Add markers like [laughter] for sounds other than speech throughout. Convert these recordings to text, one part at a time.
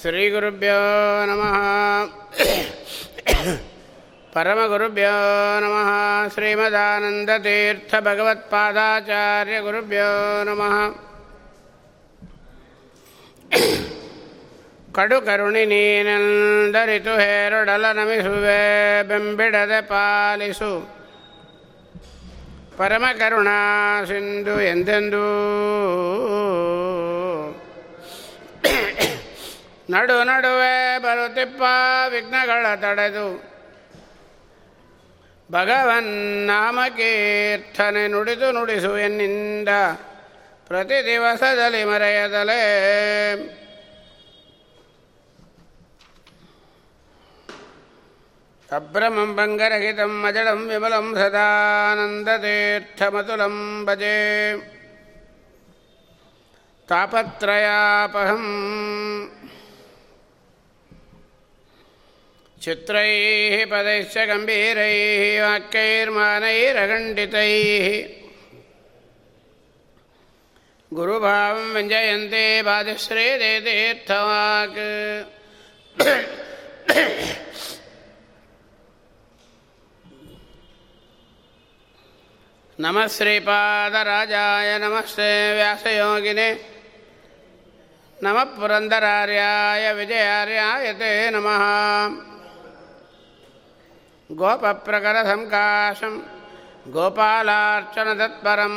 ಶ್ರೀಗುರುಭ್ಯೋ ನಮಃ. ಪರಮಗುರುಭ್ಯೋ ನಮಃ. ಶ್ರೀಮದಾನಂದತೀರ್ಥಭಗವತ್ಪಾದಾಚಾರ್ಯಗುರುಭ್ಯೋ ನಮಃ. ಕಡು ಕರುಣಿ ನೀನೆಂದರಿತು ಹೇರೊಡಲ ನಮಿಸುವೆ, ಬೆಂಬಿಡದೆ ಪಾಲಿಸು. ಪರಮಕರುಣಾ ಸಿಂಧು ಎಂದೆಂದೂ ನಡು ನಡುವೆ ಬರುತ್ತಿಪ್ಪ ವಿಘ್ನಗಳ ತಡೆದು. ಭಗವನ್ ನಾಮ ಕೀರ್ತನೆ ನುಡಿದು ನುಡಿಸು ಎನ್ನಿಂದ ಪ್ರತಿ ದಿವಸದಲ್ಲಿ ಮರೆಯದಲೇ. ಅಭ್ರಮಂ ಭಂಗರಹಿತಂ ಮಜಳಂ ವಿಮಲಂ ಸದಾನಂದತೀರ್ಥಮತುಲಂ ಭಜೆ. ತಾಪತ್ರಯಾಪಹಂ. चित्रैः पदैश्च गम्भीरैः वाक्यैर्मानैरखण्डितैः गुरुभावं व्यञ्जयन्ते बाधिश्रेदे तीर्थवाक् नमश्रीपादराजाय नमस्ते व्यासयोगिने नमः पुरन्दरार्याय विजयार्याय ते नमः गोपप्रकरसङ्काशं गोपालार्चनतत्परं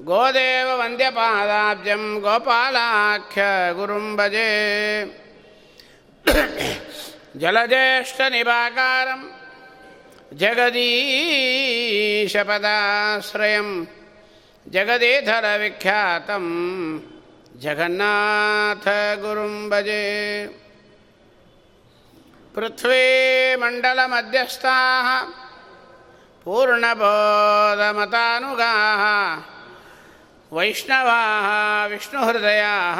गोदेववन्द्यपादाब्जं गोपालाख्यगुरुं भजे। जलज्येष्ठनिभाकारं जगदीशपदाश्रयं जगदीधरविख्यातं जगन्नाथगुरुं भजे। पृथ्वीमण्डलमध्यस्थाः पूर्णबोधमतानुगाः वैष्णवाः विष्णुहृदयाः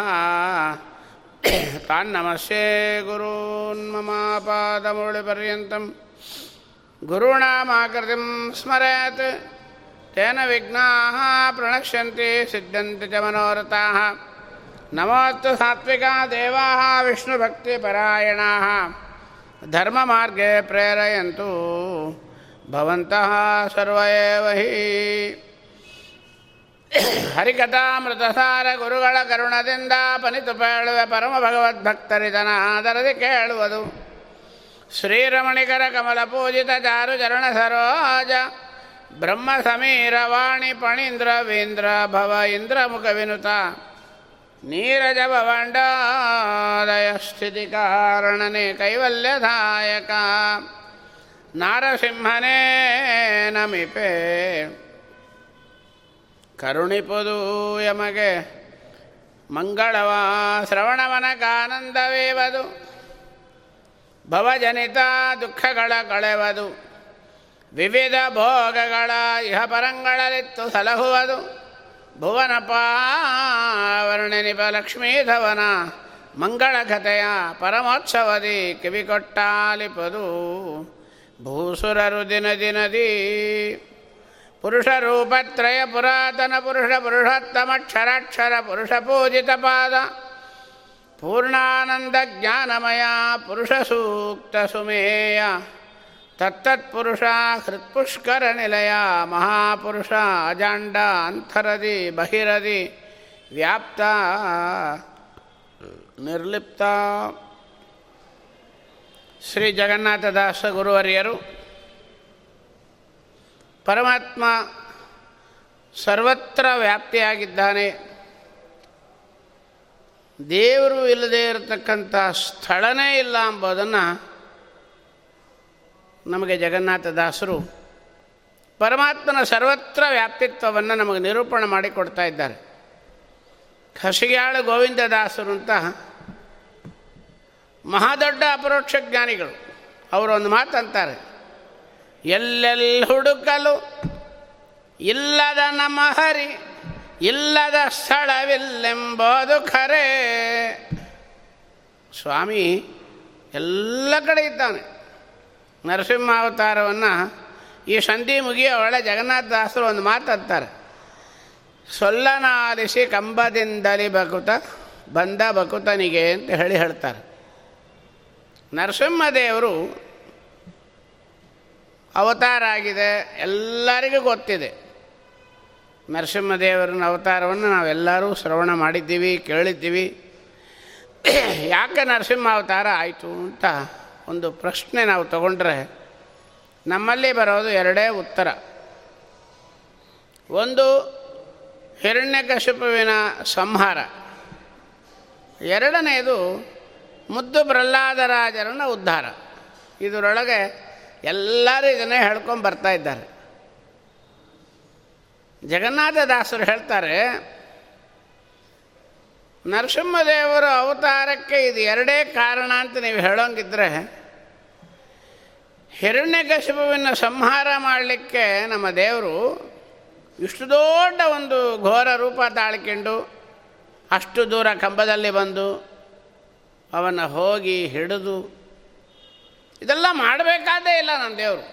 तान्नमस्ये गुरून्ममापादमुरळिपर्यन्तं गुरूणामाकृतिं स्मरेत् तेन विघ्नाः प्रणश्यन्ति सिद्ध्यन्ति च मनोरथाः नमोऽस्तु सात्विका देवाः विष्णुभक्तिपरायणाः धर्ममार्गे प्रेरयन्तु भवन्तः सर्व एव हि ಹರಿಕಥಾಮೃತಸಾರ ಗುರುಗಳ ಕರುಣದಿಂದ ಪನಿತು ಪೇಳುವೆ ಪರಮ ಭಗವದ್ಭಕ್ತರಿತನ ಆದರದಿ ಕೇಳುವುದು ಶ್ರೀರಮಣಿಕರ ಕಮಲ ಪೂಜಿತ ಚಾರು ಚರಣ ಸರೋಜ ಬ್ರಹ್ಮ ಸಮೀರ ವಾಣಿ ಪಣೀಂದ್ರ ವೀಂದ್ರ ಭವ ಇಂದ್ರ ಮುಖ ವಿನುತ ನೀರಜ ಭವಂಡಾದಯ ಸ್ಥಿತಿ ಕಾರಣನೆ ಕೈವಲ್ಯದಾಯಕ. ನಾರಸಿಂಹನೇ ನಮಿಪೆ. ಕರುಣಿಪುದು ಯಮಗೆ ಮಂಗಳವ ಶ್ರವಣವನಕಾನಂದವೇವದು. ಭವಜನಿತ ದುಃಖಗಳ ಕಳೆವದು. ವಿವಿಧ ಭೋಗಗಳ ಇಹ ಪರಂಗಳಲಿತ್ತು ಸಲಹುವುದು. ಭುವನ ಪಾವರ್ಣನಿಪ ಲಕ್ಷ್ಮೀಧವನ ಮಂಗಳ ಕಥೆಯ ಪರಮೋತ್ಸವದಿ ಕಿವಿಕೊಟ್ಟಾಲಿಪದು. ಭೂಸುರರು ದಿನ ದಿನದಿ, ಪುರುಷ ರೂಪತ್ರಯ ಪುರಾತನ ಪುರುಷ ಪುರುಷೋತ್ತಮಕ್ಷರಾಕ್ಷರ ಪುರುಷ ಪೂಜಿತ ಪಾದ, ಪೂರ್ಣಾನಂದ ಜ್ಞಾನಮಯ ಪುರುಷ ಸೂಕ್ತ ಸುಮೇಯ. ತತ್ತತ್ಪುರುಷ ಹೃತ್ಪುಷ್ಕರ ನಿಲಯ ಮಹಾಪುರುಷ ಅಜಾಂಡ ಅಂತರದಿ, ಬಹಿರದಿ, ವ್ಯಾಪ್ತ, ನಿರ್ಲಿಪ್ತ. ಶ್ರೀ ಜಗನ್ನಾಥದಾಸ ಗುರುವರಿಯರು, ಪರಮಾತ್ಮ ಸರ್ವತ್ರ ವ್ಯಾಪ್ತಿಯಾಗಿದ್ದಾನೆ. ದೇವರು ಇಲ್ಲದೇ ಇರತಕ್ಕಂಥ ಸ್ಥಳನೇ ಇಲ್ಲ ಎಂಬುದನ್ನು ನಮಗೆ ಜಗನ್ನಾಥದಾಸರು ಪರಮಾತ್ಮನ ಸರ್ವತ್ರ ವ್ಯಾಪ್ತಿತ್ವವನ್ನು ನಮಗೆ ನಿರೂಪಣೆ ಮಾಡಿಕೊಡ್ತಾ ಇದ್ದಾರೆ. ಹಸಿಗ್ಯಾಳು ಗೋವಿಂದದಾಸರು ಅಂತ ಮಹಾದೊಡ್ಡ ಅಪರೋಕ್ಷ ಜ್ಞಾನಿಗಳು. ಅವರು ಒಂದು ಮಾತಂತಾರೆ ಎಲ್ಲೆಲ್ಲಿ ಹುಡುಕಲು ಇಲ್ಲದ ನಮ್ಮ ಹರಿ ಇಲ್ಲದ ಸ್ಥಳವಿಲ್ಲೆಂಬುದು ಖರೇ. ಸ್ವಾಮಿ ಎಲ್ಲ ಕಡೆ ಇದ್ದಾನೆ. ನರಸಿಂಹಾವತಾರವನ್ನು ಈ ಸಂಧಿ ಮುಗಿಯೋ ಒಳ್ಳೆ ಜಗನ್ನಾಥದಾಸರು ಒಂದು ಮಾತಾಡ್ತಾರೆ ಸೊಲ್ಲನಾಲಿಸಿ ಕಂಬದಿಂದಲಿ ಬಕುತ, ಬಂದ ಬಕುತನಿಗೆ ಅಂತ ಹೇಳಿ ಹೇಳ್ತಾರೆ. ನರಸಿಂಹದೇವರು ಅವತಾರ ಆಗಿದೆ, ಎಲ್ಲರಿಗೂ ಗೊತ್ತಿದೆ. ನರಸಿಂಹದೇವರನ್ನ ಅವತಾರವನ್ನು ನಾವೆಲ್ಲರೂ ಶ್ರವಣ ಮಾಡಿದ್ದೀವಿ, ಕೇಳಿದ್ದೀವಿ. ಯಾಕೆ ನರಸಿಂಹ ಅವತಾರ ಆಯಿತು ಅಂತ ಒಂದು ಪ್ರಶ್ನೆ ನಾವು ತಗೊಂಡ್ರೆ ನಮ್ಮಲ್ಲಿ ಬರೋದು ಎರಡೇ ಉತ್ತರ. ಒಂದು ಹಿರಣ್ಯಕಶಿಪುವಿನ ಸಂಹಾರ. ಎರಡನೆಯದು, ಮುದ್ದು ಪ್ರಹ್ಲಾದರಾಜರನ್ನ ಉದ್ಧಾರ. ಇದರೊಳಗೆ ಎಲ್ಲರೂ ಇದನ್ನೇ ಹೇಳ್ಕೊಂಡು ಬರ್ತಾ ಇದ್ದಾರೆ. ಜಗನ್ನಾಥದಾಸರು ಹೇಳ್ತಾರೆ ನರಸಿಂಹದೇವರ ಅವತಾರಕ್ಕೆ ಇದು ಎರಡೇ ಕಾರಣ ಅಂತ ನೀವು ಹೇಳೋಂಗಿದ್ರೆ ಹಿರಣ್ಯಕಶಿಪುವಿನ ಸಂಹಾರ ಮಾಡಲಿಕ್ಕೆ ನಮ್ಮ ದೇವರು ಇಷ್ಟು ದೊಡ್ಡ ಒಂದು ಘೋರ ರೂಪ ತಾಳ್ಕೊಂಡು ಅಷ್ಟು ದೂರ ಕಂಬದಲ್ಲಿ ಬಂದು ಅವನ ಹೋಗಿ ಹಿಡಿದು ಇದೆಲ್ಲ ಮಾಡಬೇಕಾದೇ ಇಲ್ಲ ನನ್ನ ದೇವರು.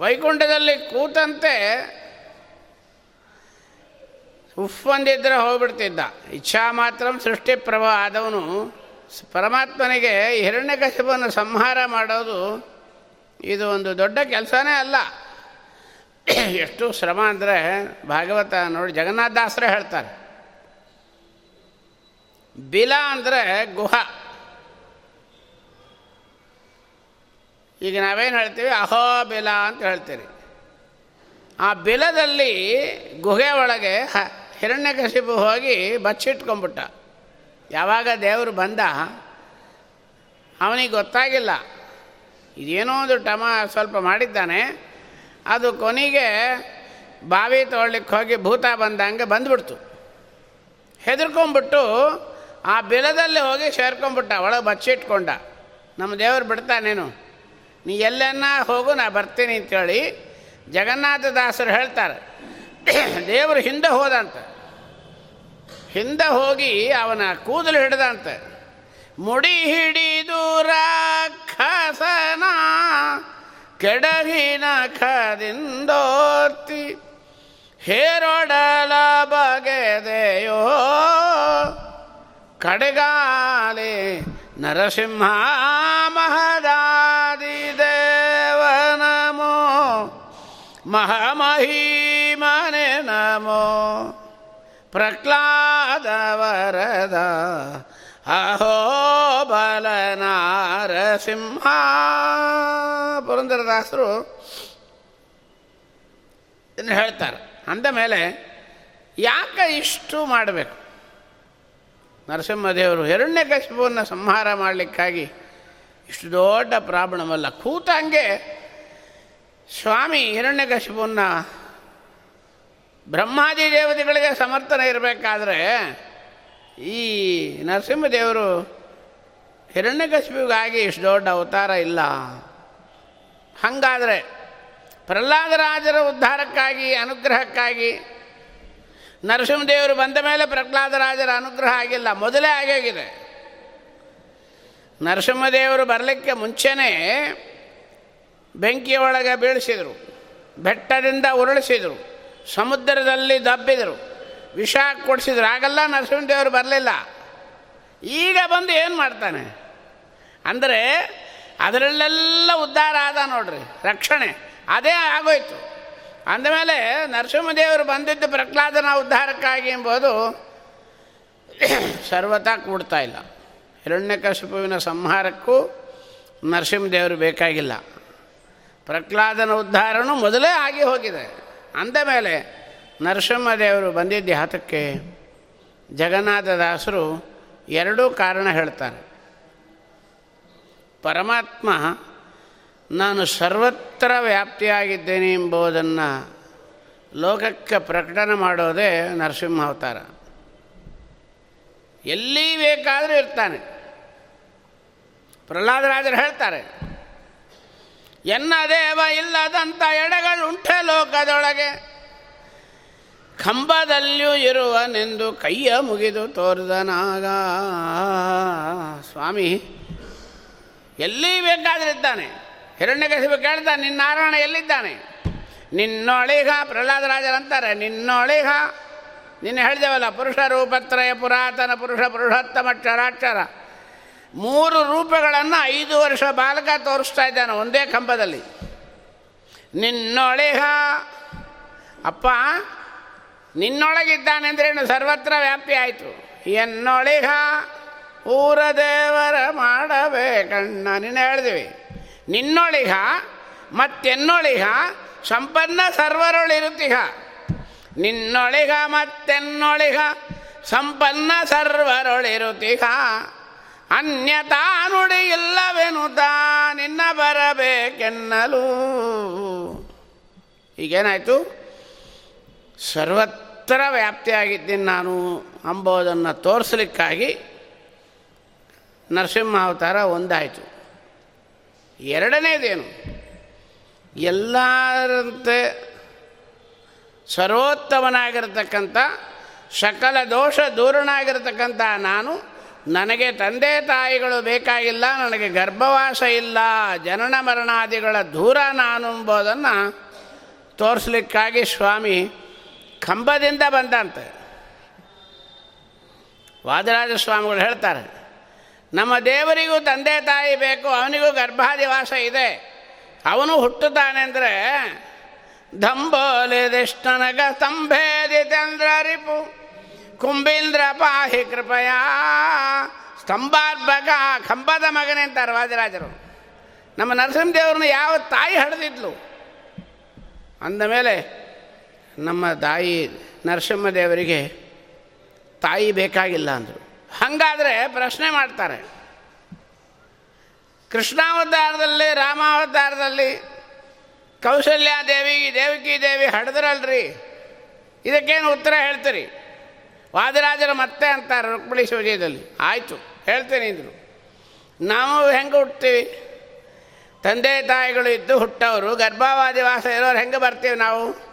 ವೈಕುಂಠದಲ್ಲಿ ಕೂತಂತೆ ಉಫ್ ಒಂದಿದ್ರೆ ಹೋಗ್ಬಿಡ್ತಿದ್ದ. ಇಚ್ಛಾ ಮಾತ್ರ ಸೃಷ್ಟಿ ಪ್ರಭಾವ ಆದವನು. ಪರಮಾತ್ಮನಿಗೆ ಹಿರಣ್ಯಕಶಿಪನ್ನು ಸಂಹಾರ ಮಾಡೋದು ಇದು ಒಂದು ದೊಡ್ಡ ಕೆಲಸನೇ ಅಲ್ಲ. ಎಷ್ಟು ಶ್ರಮ ಅಂದರೆ ಭಾಗವತ ನೋಡಿ ಜಗನ್ನಾಥದಾಸರೇ ಹೇಳ್ತಾರೆ. ಬಿಲ ಅಂದರೆ ಗುಹ. ಈಗ ನಾವೇನು ಹೇಳ್ತೀವಿ? ಅಹೋ ಬಿಲ ಅಂತ ಹೇಳ್ತೀರಿ. ಆ ಬಿಲದಲ್ಲಿ ಗುಹೆ ಒಳಗೆ ಹಿರಣ್ಯಕಶಿಪು ಹೋಗಿ ಬಚ್ಚಿಟ್ಕೊಂಬಿಟ್ಟ ಯಾವಾಗ ದೇವರು ಬಂದ, ಅವನಿಗೆ ಗೊತ್ತಾಗಿಲ್ಲ. ಇದೇನೋ ಒಂದು ಟಮ ಸ್ವಲ್ಪ ಮಾಡಿದ್ದಾನೆ, ಅದು ಕೊನೆಗೆ ಬಾವಿ ತೊಗೊಳ್ಲಿಕ್ಕೆ ಹೋಗಿ ಭೂತ ಬಂದಂಗೆ ಬಂದ್ಬಿಡ್ತು. ಹೆದರ್ಕೊಂಬಿಟ್ಟು ಆ ಬಿಲದಲ್ಲಿ ಹೋಗಿ ಸೇರ್ಕೊಂಬಿಟ್ಟ ಒಳಗೆ ಬಚ್ಚಿಟ್ಕೊಂಡ. ನಮ್ಮ ದೇವರು ಬಿಡ್ತಾನೇನು? ನೀ ಎಲ್ಲೆನ್ನ ಹೋಗು, ನಾ ಬರ್ತೀನಿ ಅಂತೇಳಿ ಜಗನ್ನಾಥದಾಸರು ಹೇಳ್ತಾರೆ. ದೇವರು ಹಿಂದೆ ಹೋದಂತೆ. ಹಿಂದೆ ಹೋಗಿ ಅವನ ಕೂದಲು ಹಿಡ್ದಂತೆ. ಮುಡಿ ಹಿಡಿದು ರಾಕ್ಷಸನ ಕೆಡಗಿನ ಖದಿಂದೋತಿ ಹೇರೊಡಲ ಬಗೆದೆಯೋ ಕಡೆಗಾಲೆ ನರಸಿಂಹ ಮಹದಾದಿ ದೇವನಮೋ ಮಹಾಮಹಿಮನೆ ನಮೋ ಪ್ರಹ್ಲಾದ ವರದ ಅಹೋ ಬಲನಾರ ಸಿಂಹ. ಪುರಂದರದಾಸರು ಇದನ್ನು ಹೇಳ್ತಾರೆ. ಅಂದ ಮೇಲೆ ಯಾಕೆ ಇಷ್ಟು ಮಾಡಬೇಕು? ನರಸಿಂಹದೇವರು ಹಿರಣ್ಯಕಶಿಪುವನ್ನು ಸಂಹಾರ ಮಾಡಲಿಕ್ಕಾಗಿ ಇಷ್ಟು ದೊಡ್ಡ ಪ್ರಾಬ್ಲಮಲ್ಲ. ಕೂತಂಗೆ ಸ್ವಾಮಿ ಹಿರಣ್ಯಕಶಿಪುನ್ನ ಬ್ರಹ್ಮಾದಿ ದೇವತೆಗಳಿಗೆ ಸಮರ್ಥನೆ ಇರಬೇಕಾದ್ರೆ ಈ ನರಸಿಂಹದೇವರು ಹಿರಣ್ಯಕಶಿಪಿಗಾಗಿ ಇಷ್ಟು ದೊಡ್ಡ ಅವತಾರ ಇಲ್ಲ. ಹಾಗಾದರೆ ಪ್ರಹ್ಲಾದರಾಜರ ಉದ್ಧಾರಕ್ಕಾಗಿ, ಅನುಗ್ರಹಕ್ಕಾಗಿ ನರಸಿಂಹದೇವರು ಬಂದ ಮೇಲೆ ಪ್ರಹ್ಲಾದರಾಜರ ಅನುಗ್ರಹ ಆಗಿಲ್ಲ. ಮೊದಲೇ ಆಗೋಗಿದೆ. ನರಸಿಂಹದೇವರು ಬರಲಿಕ್ಕೆ ಮುಂಚೆನೇ ಬೆಂಕಿಯೊಳಗೆ ಬೀಳಿಸಿದರು. ಬೆಟ್ಟದಿಂದ ಉರುಳಿಸಿದರು. ಸಮುದ್ರದಲ್ಲಿ ದಬ್ಬಿದರು. ವಿಷ ಕೊಡಿಸಿದ್ರು. ಆಗಲ್ಲ ನರಸಿಂಹದೇವರು ಬರಲಿಲ್ಲ. ಈಗ ಬಂದು ಏನು ಮಾಡ್ತಾನೆ? ಅಂದರೆ ಅದರಲ್ಲೆಲ್ಲ ಉದ್ಧಾರ ಆದ ನೋಡ್ರಿ, ರಕ್ಷಣೆ. ಅದೇ ಆಗೋಯ್ತು. ಅಂದಮೇಲೆ ನರಸಿಂಹದೇವರು ಬಂದಿದ್ದು ಪ್ರಹ್ಲಾದನ ಉದ್ಧಾರಕ್ಕಾಗಿ ಎಂಬುದು ಸರ್ವತಾ ಕೂಡ್ತಾ ಇಲ್ಲ. ಹಿರಣ್ಯಕಶಿಪುವಿನ ಸಂಹಾರಕ್ಕೂ ನರಸಿಂಹದೇವರು ಬೇಕಾಗಿಲ್ಲ. ಪ್ರಹ್ಲಾದನ ಉದ್ಧಾರನೂ ಮೊದಲೇ ಆಗಿ ಹೋಗಿದೆ. ಅಂದ ಮೇಲೆ ನರಸಿಂಹದೇವರು ಬಂದಿದ್ದ ಹತಕ್ಕೆ ಜಗನ್ನಾಥದಾಸರು ಎರಡೂ ಕಾರಣ ಹೇಳ್ತಾರೆ. ಪರಮಾತ್ಮ, ನಾನು ಸರ್ವತ್ರ ವ್ಯಾಪ್ತಿಯಾಗಿದ್ದೇನೆ ಎಂಬುದನ್ನು ಲೋಕಕ್ಕೆ ಪ್ರಕಟಣೆ ಮಾಡೋದೇ ನರಸಿಂಹ ಅವತಾರ. ಎಲ್ಲಿ ಬೇಕಾದರೂ ಇರ್ತಾನೆ. ಪ್ರಹ್ಲಾದರಾಜರು ಹೇಳ್ತಾರೆ ಎನ್ನ ದೇವ ಇಲ್ಲದಂಥ ಎಡೆಗಳುಂಟೆ ಲೋಕದೊಳಗೆ. ಕಂಬದಲ್ಲಿಯೂ ಇರುವನೆಂದು ಕೈಯ ಮುಗಿದು ತೋರಿದನಾಗ. ಸ್ವಾಮಿ, ಎಲ್ಲಿ ಬೇಕಾದ್ರಿದ್ದಾನೆ? ಹಿರಣ್ಯಕಶಿಪು ಕೇಳ್ತಾನೆ, ನಿನ್ನ ನಾರಾಯಣ ಎಲ್ಲಿದ್ದಾನೆ? ನಿನ್ನೊಳಿಗ ಪ್ರಹ್ಲಾದರಾಜರಂತಾರೆ ನಿನ್ನೊಳಿಗ. ನಿನ್ನ ಹೇಳಿದೆವಲ್ಲ, ಪುರುಷ ರೂಪತ್ರಯ, ಪುರಾತನ ಪುರುಷ ಪುರುಷೋತ್ತಮ ಕ್ಷರಾಕ್ಷರ ಮೂರು ರೂಪಗಳನ್ನು ಐದು ವರ್ಷ ಬಾಲಕ ತೋರಿಸ್ತಾ ಇದ್ದಾನೆ ಒಂದೇ ಕಂಬದಲ್ಲಿ. ನಿನ್ನೊಳಿಹ ಅಪ್ಪ, ನಿನ್ನೊಳಗಿದ್ದಾನೆ ಏನು? ಸರ್ವತ್ರ ವ್ಯಾಪ್ತಿ ಆಯಿತು. ಎನ್ನೊಳಿಹ ಊರ ದೇವರ ಮಾಡಬೇಕಣ್ಣ ನಿನ್ನ ಹೇಳಿದ್ವಿ. ನಿನ್ನೊಳಿಹ ಮತ್ತೆನ್ನೊಳಿಹ ಸಂಪನ್ನ ಸರ್ವರೊಳಿರುತ್ತಿಹ ನಿನ್ನೊಳಿಗ ಮತ್ತೆನ್ನೊಳಿಗ ಸಂಪನ್ನ ಸರ್ವರೊಳಿರುತ್ತಿಗ ಅನ್ಯತಾ ನುಡಿ ಇಲ್ಲವೆನುತಾ ನಿನ್ನ ಬರಬೇಕೆನ್ನಲು. ಈಗೇನಾಯಿತು? ಸರ್ವತ್ರ ವ್ಯಾಪ್ತಿಯಾಗಿದ್ದೀನಿ ನಾನು ಅಂಬೋದನ್ನು ತೋರಿಸಲಿಕ್ಕಾಗಿ ನರಸಿಂಹ ಅವತಾರ ಒಂದಾಯಿತು. ಎರಡನೇದೇನು? ಎಲ್ಲರಂತೆ ಸರ್ವೋತ್ತಮನಾಗಿರ್ತಕ್ಕಂಥ ಸಕಲ ದೋಷ ದೂರನಾಗಿರ್ತಕ್ಕಂಥ ನಾನು ನನಗೆ ತಂದೆ ತಾಯಿಗಳು ಬೇಕಾಗಿಲ್ಲ, ನನಗೆ ಗರ್ಭವಾಸ ಇಲ್ಲ, ಜನನ ಮರಣಾದಿಗಳ ದೂರ ನಾನು ಎಂಬುದನ್ನು ತೋರಿಸ್ಲಿಕ್ಕಾಗಿ ಸ್ವಾಮಿ ಕಂಬದಿಂದ ಬಂದಂತೆ. ವಾದರಾಜ ಸ್ವಾಮಿಗಳು ಹೇಳ್ತಾರೆ, ನಮ್ಮ ದೇವರಿಗೂ ತಂದೆ ತಾಯಿ ಬೇಕು, ಅವನಿಗೂ ಗರ್ಭಾದಿವಾಸ ಇದೆ. ಅವನು ಹುಟ್ಟುತ್ತಾನೆ ಅಂದರೆ ದಂಬೋಲಿದಿಷ್ಟನಗ ಸ್ತಂಭೇದಿತಂದ್ರ ರಿಪು ಕುಂಬೀಂದ್ರ ಪಾಹಿ ಕೃಪಯ. ಸ್ತಂಭಾರ್ಭಕ ಕಂಬದ ಮಗನೇ ಅಂತಾರೆ ವಾದಿರಾಜರು. ನಮ್ಮ ನರಸಿಂಹದೇವ್ರನ್ನ ಯಾವ ತಾಯಿ ಹಡೆದಿದ್ಲು? ಅಂದ ಮೇಲೆ ನಮ್ಮ ತಾಯಿ ನರಸಿಂಹದೇವರಿಗೆ ತಾಯಿ ಬೇಕಾಗಿಲ್ಲ ಅಂದರು. ಹಾಗಾದರೆ ಪ್ರಶ್ನೆ ಮಾಡ್ತಾರೆ. ಕೃಷ್ಣಾವತಾರದಲ್ಲಿ, ರಾಮಾವತಾರದಲ್ಲಿ, ಕೌಶಲ್ಯಾದೇವಿ, ದೇವಕಿ ದೇವಿ ಹಡೆದ್ರಲ್ರಿ? ಇದಕ್ಕೇನು ಉತ್ತರ ಹೇಳ್ತೀರಿ? ವಾದರಾಜರು ಮತ್ತೆ ಅಂತಾರೆ ರುಕ್ಮಿಣಿ ಶಿವಜಯದಲ್ಲಿ. ಆಯಿತು, ಹೇಳ್ತೇನೆ ಇದ್ರು. ನಾವು ಹೆಂಗೆ ಹುಟ್ತೀವಿ? ತಂದೆ ತಾಯಿಗಳು ಇದ್ದು ಹುಟ್ಟವರು ಗರ್ಭಾವಾದಿ ವಾಸ ಇರೋರು ಹೆಂಗೆ ಬರ್ತೀವಿ ನಾವು?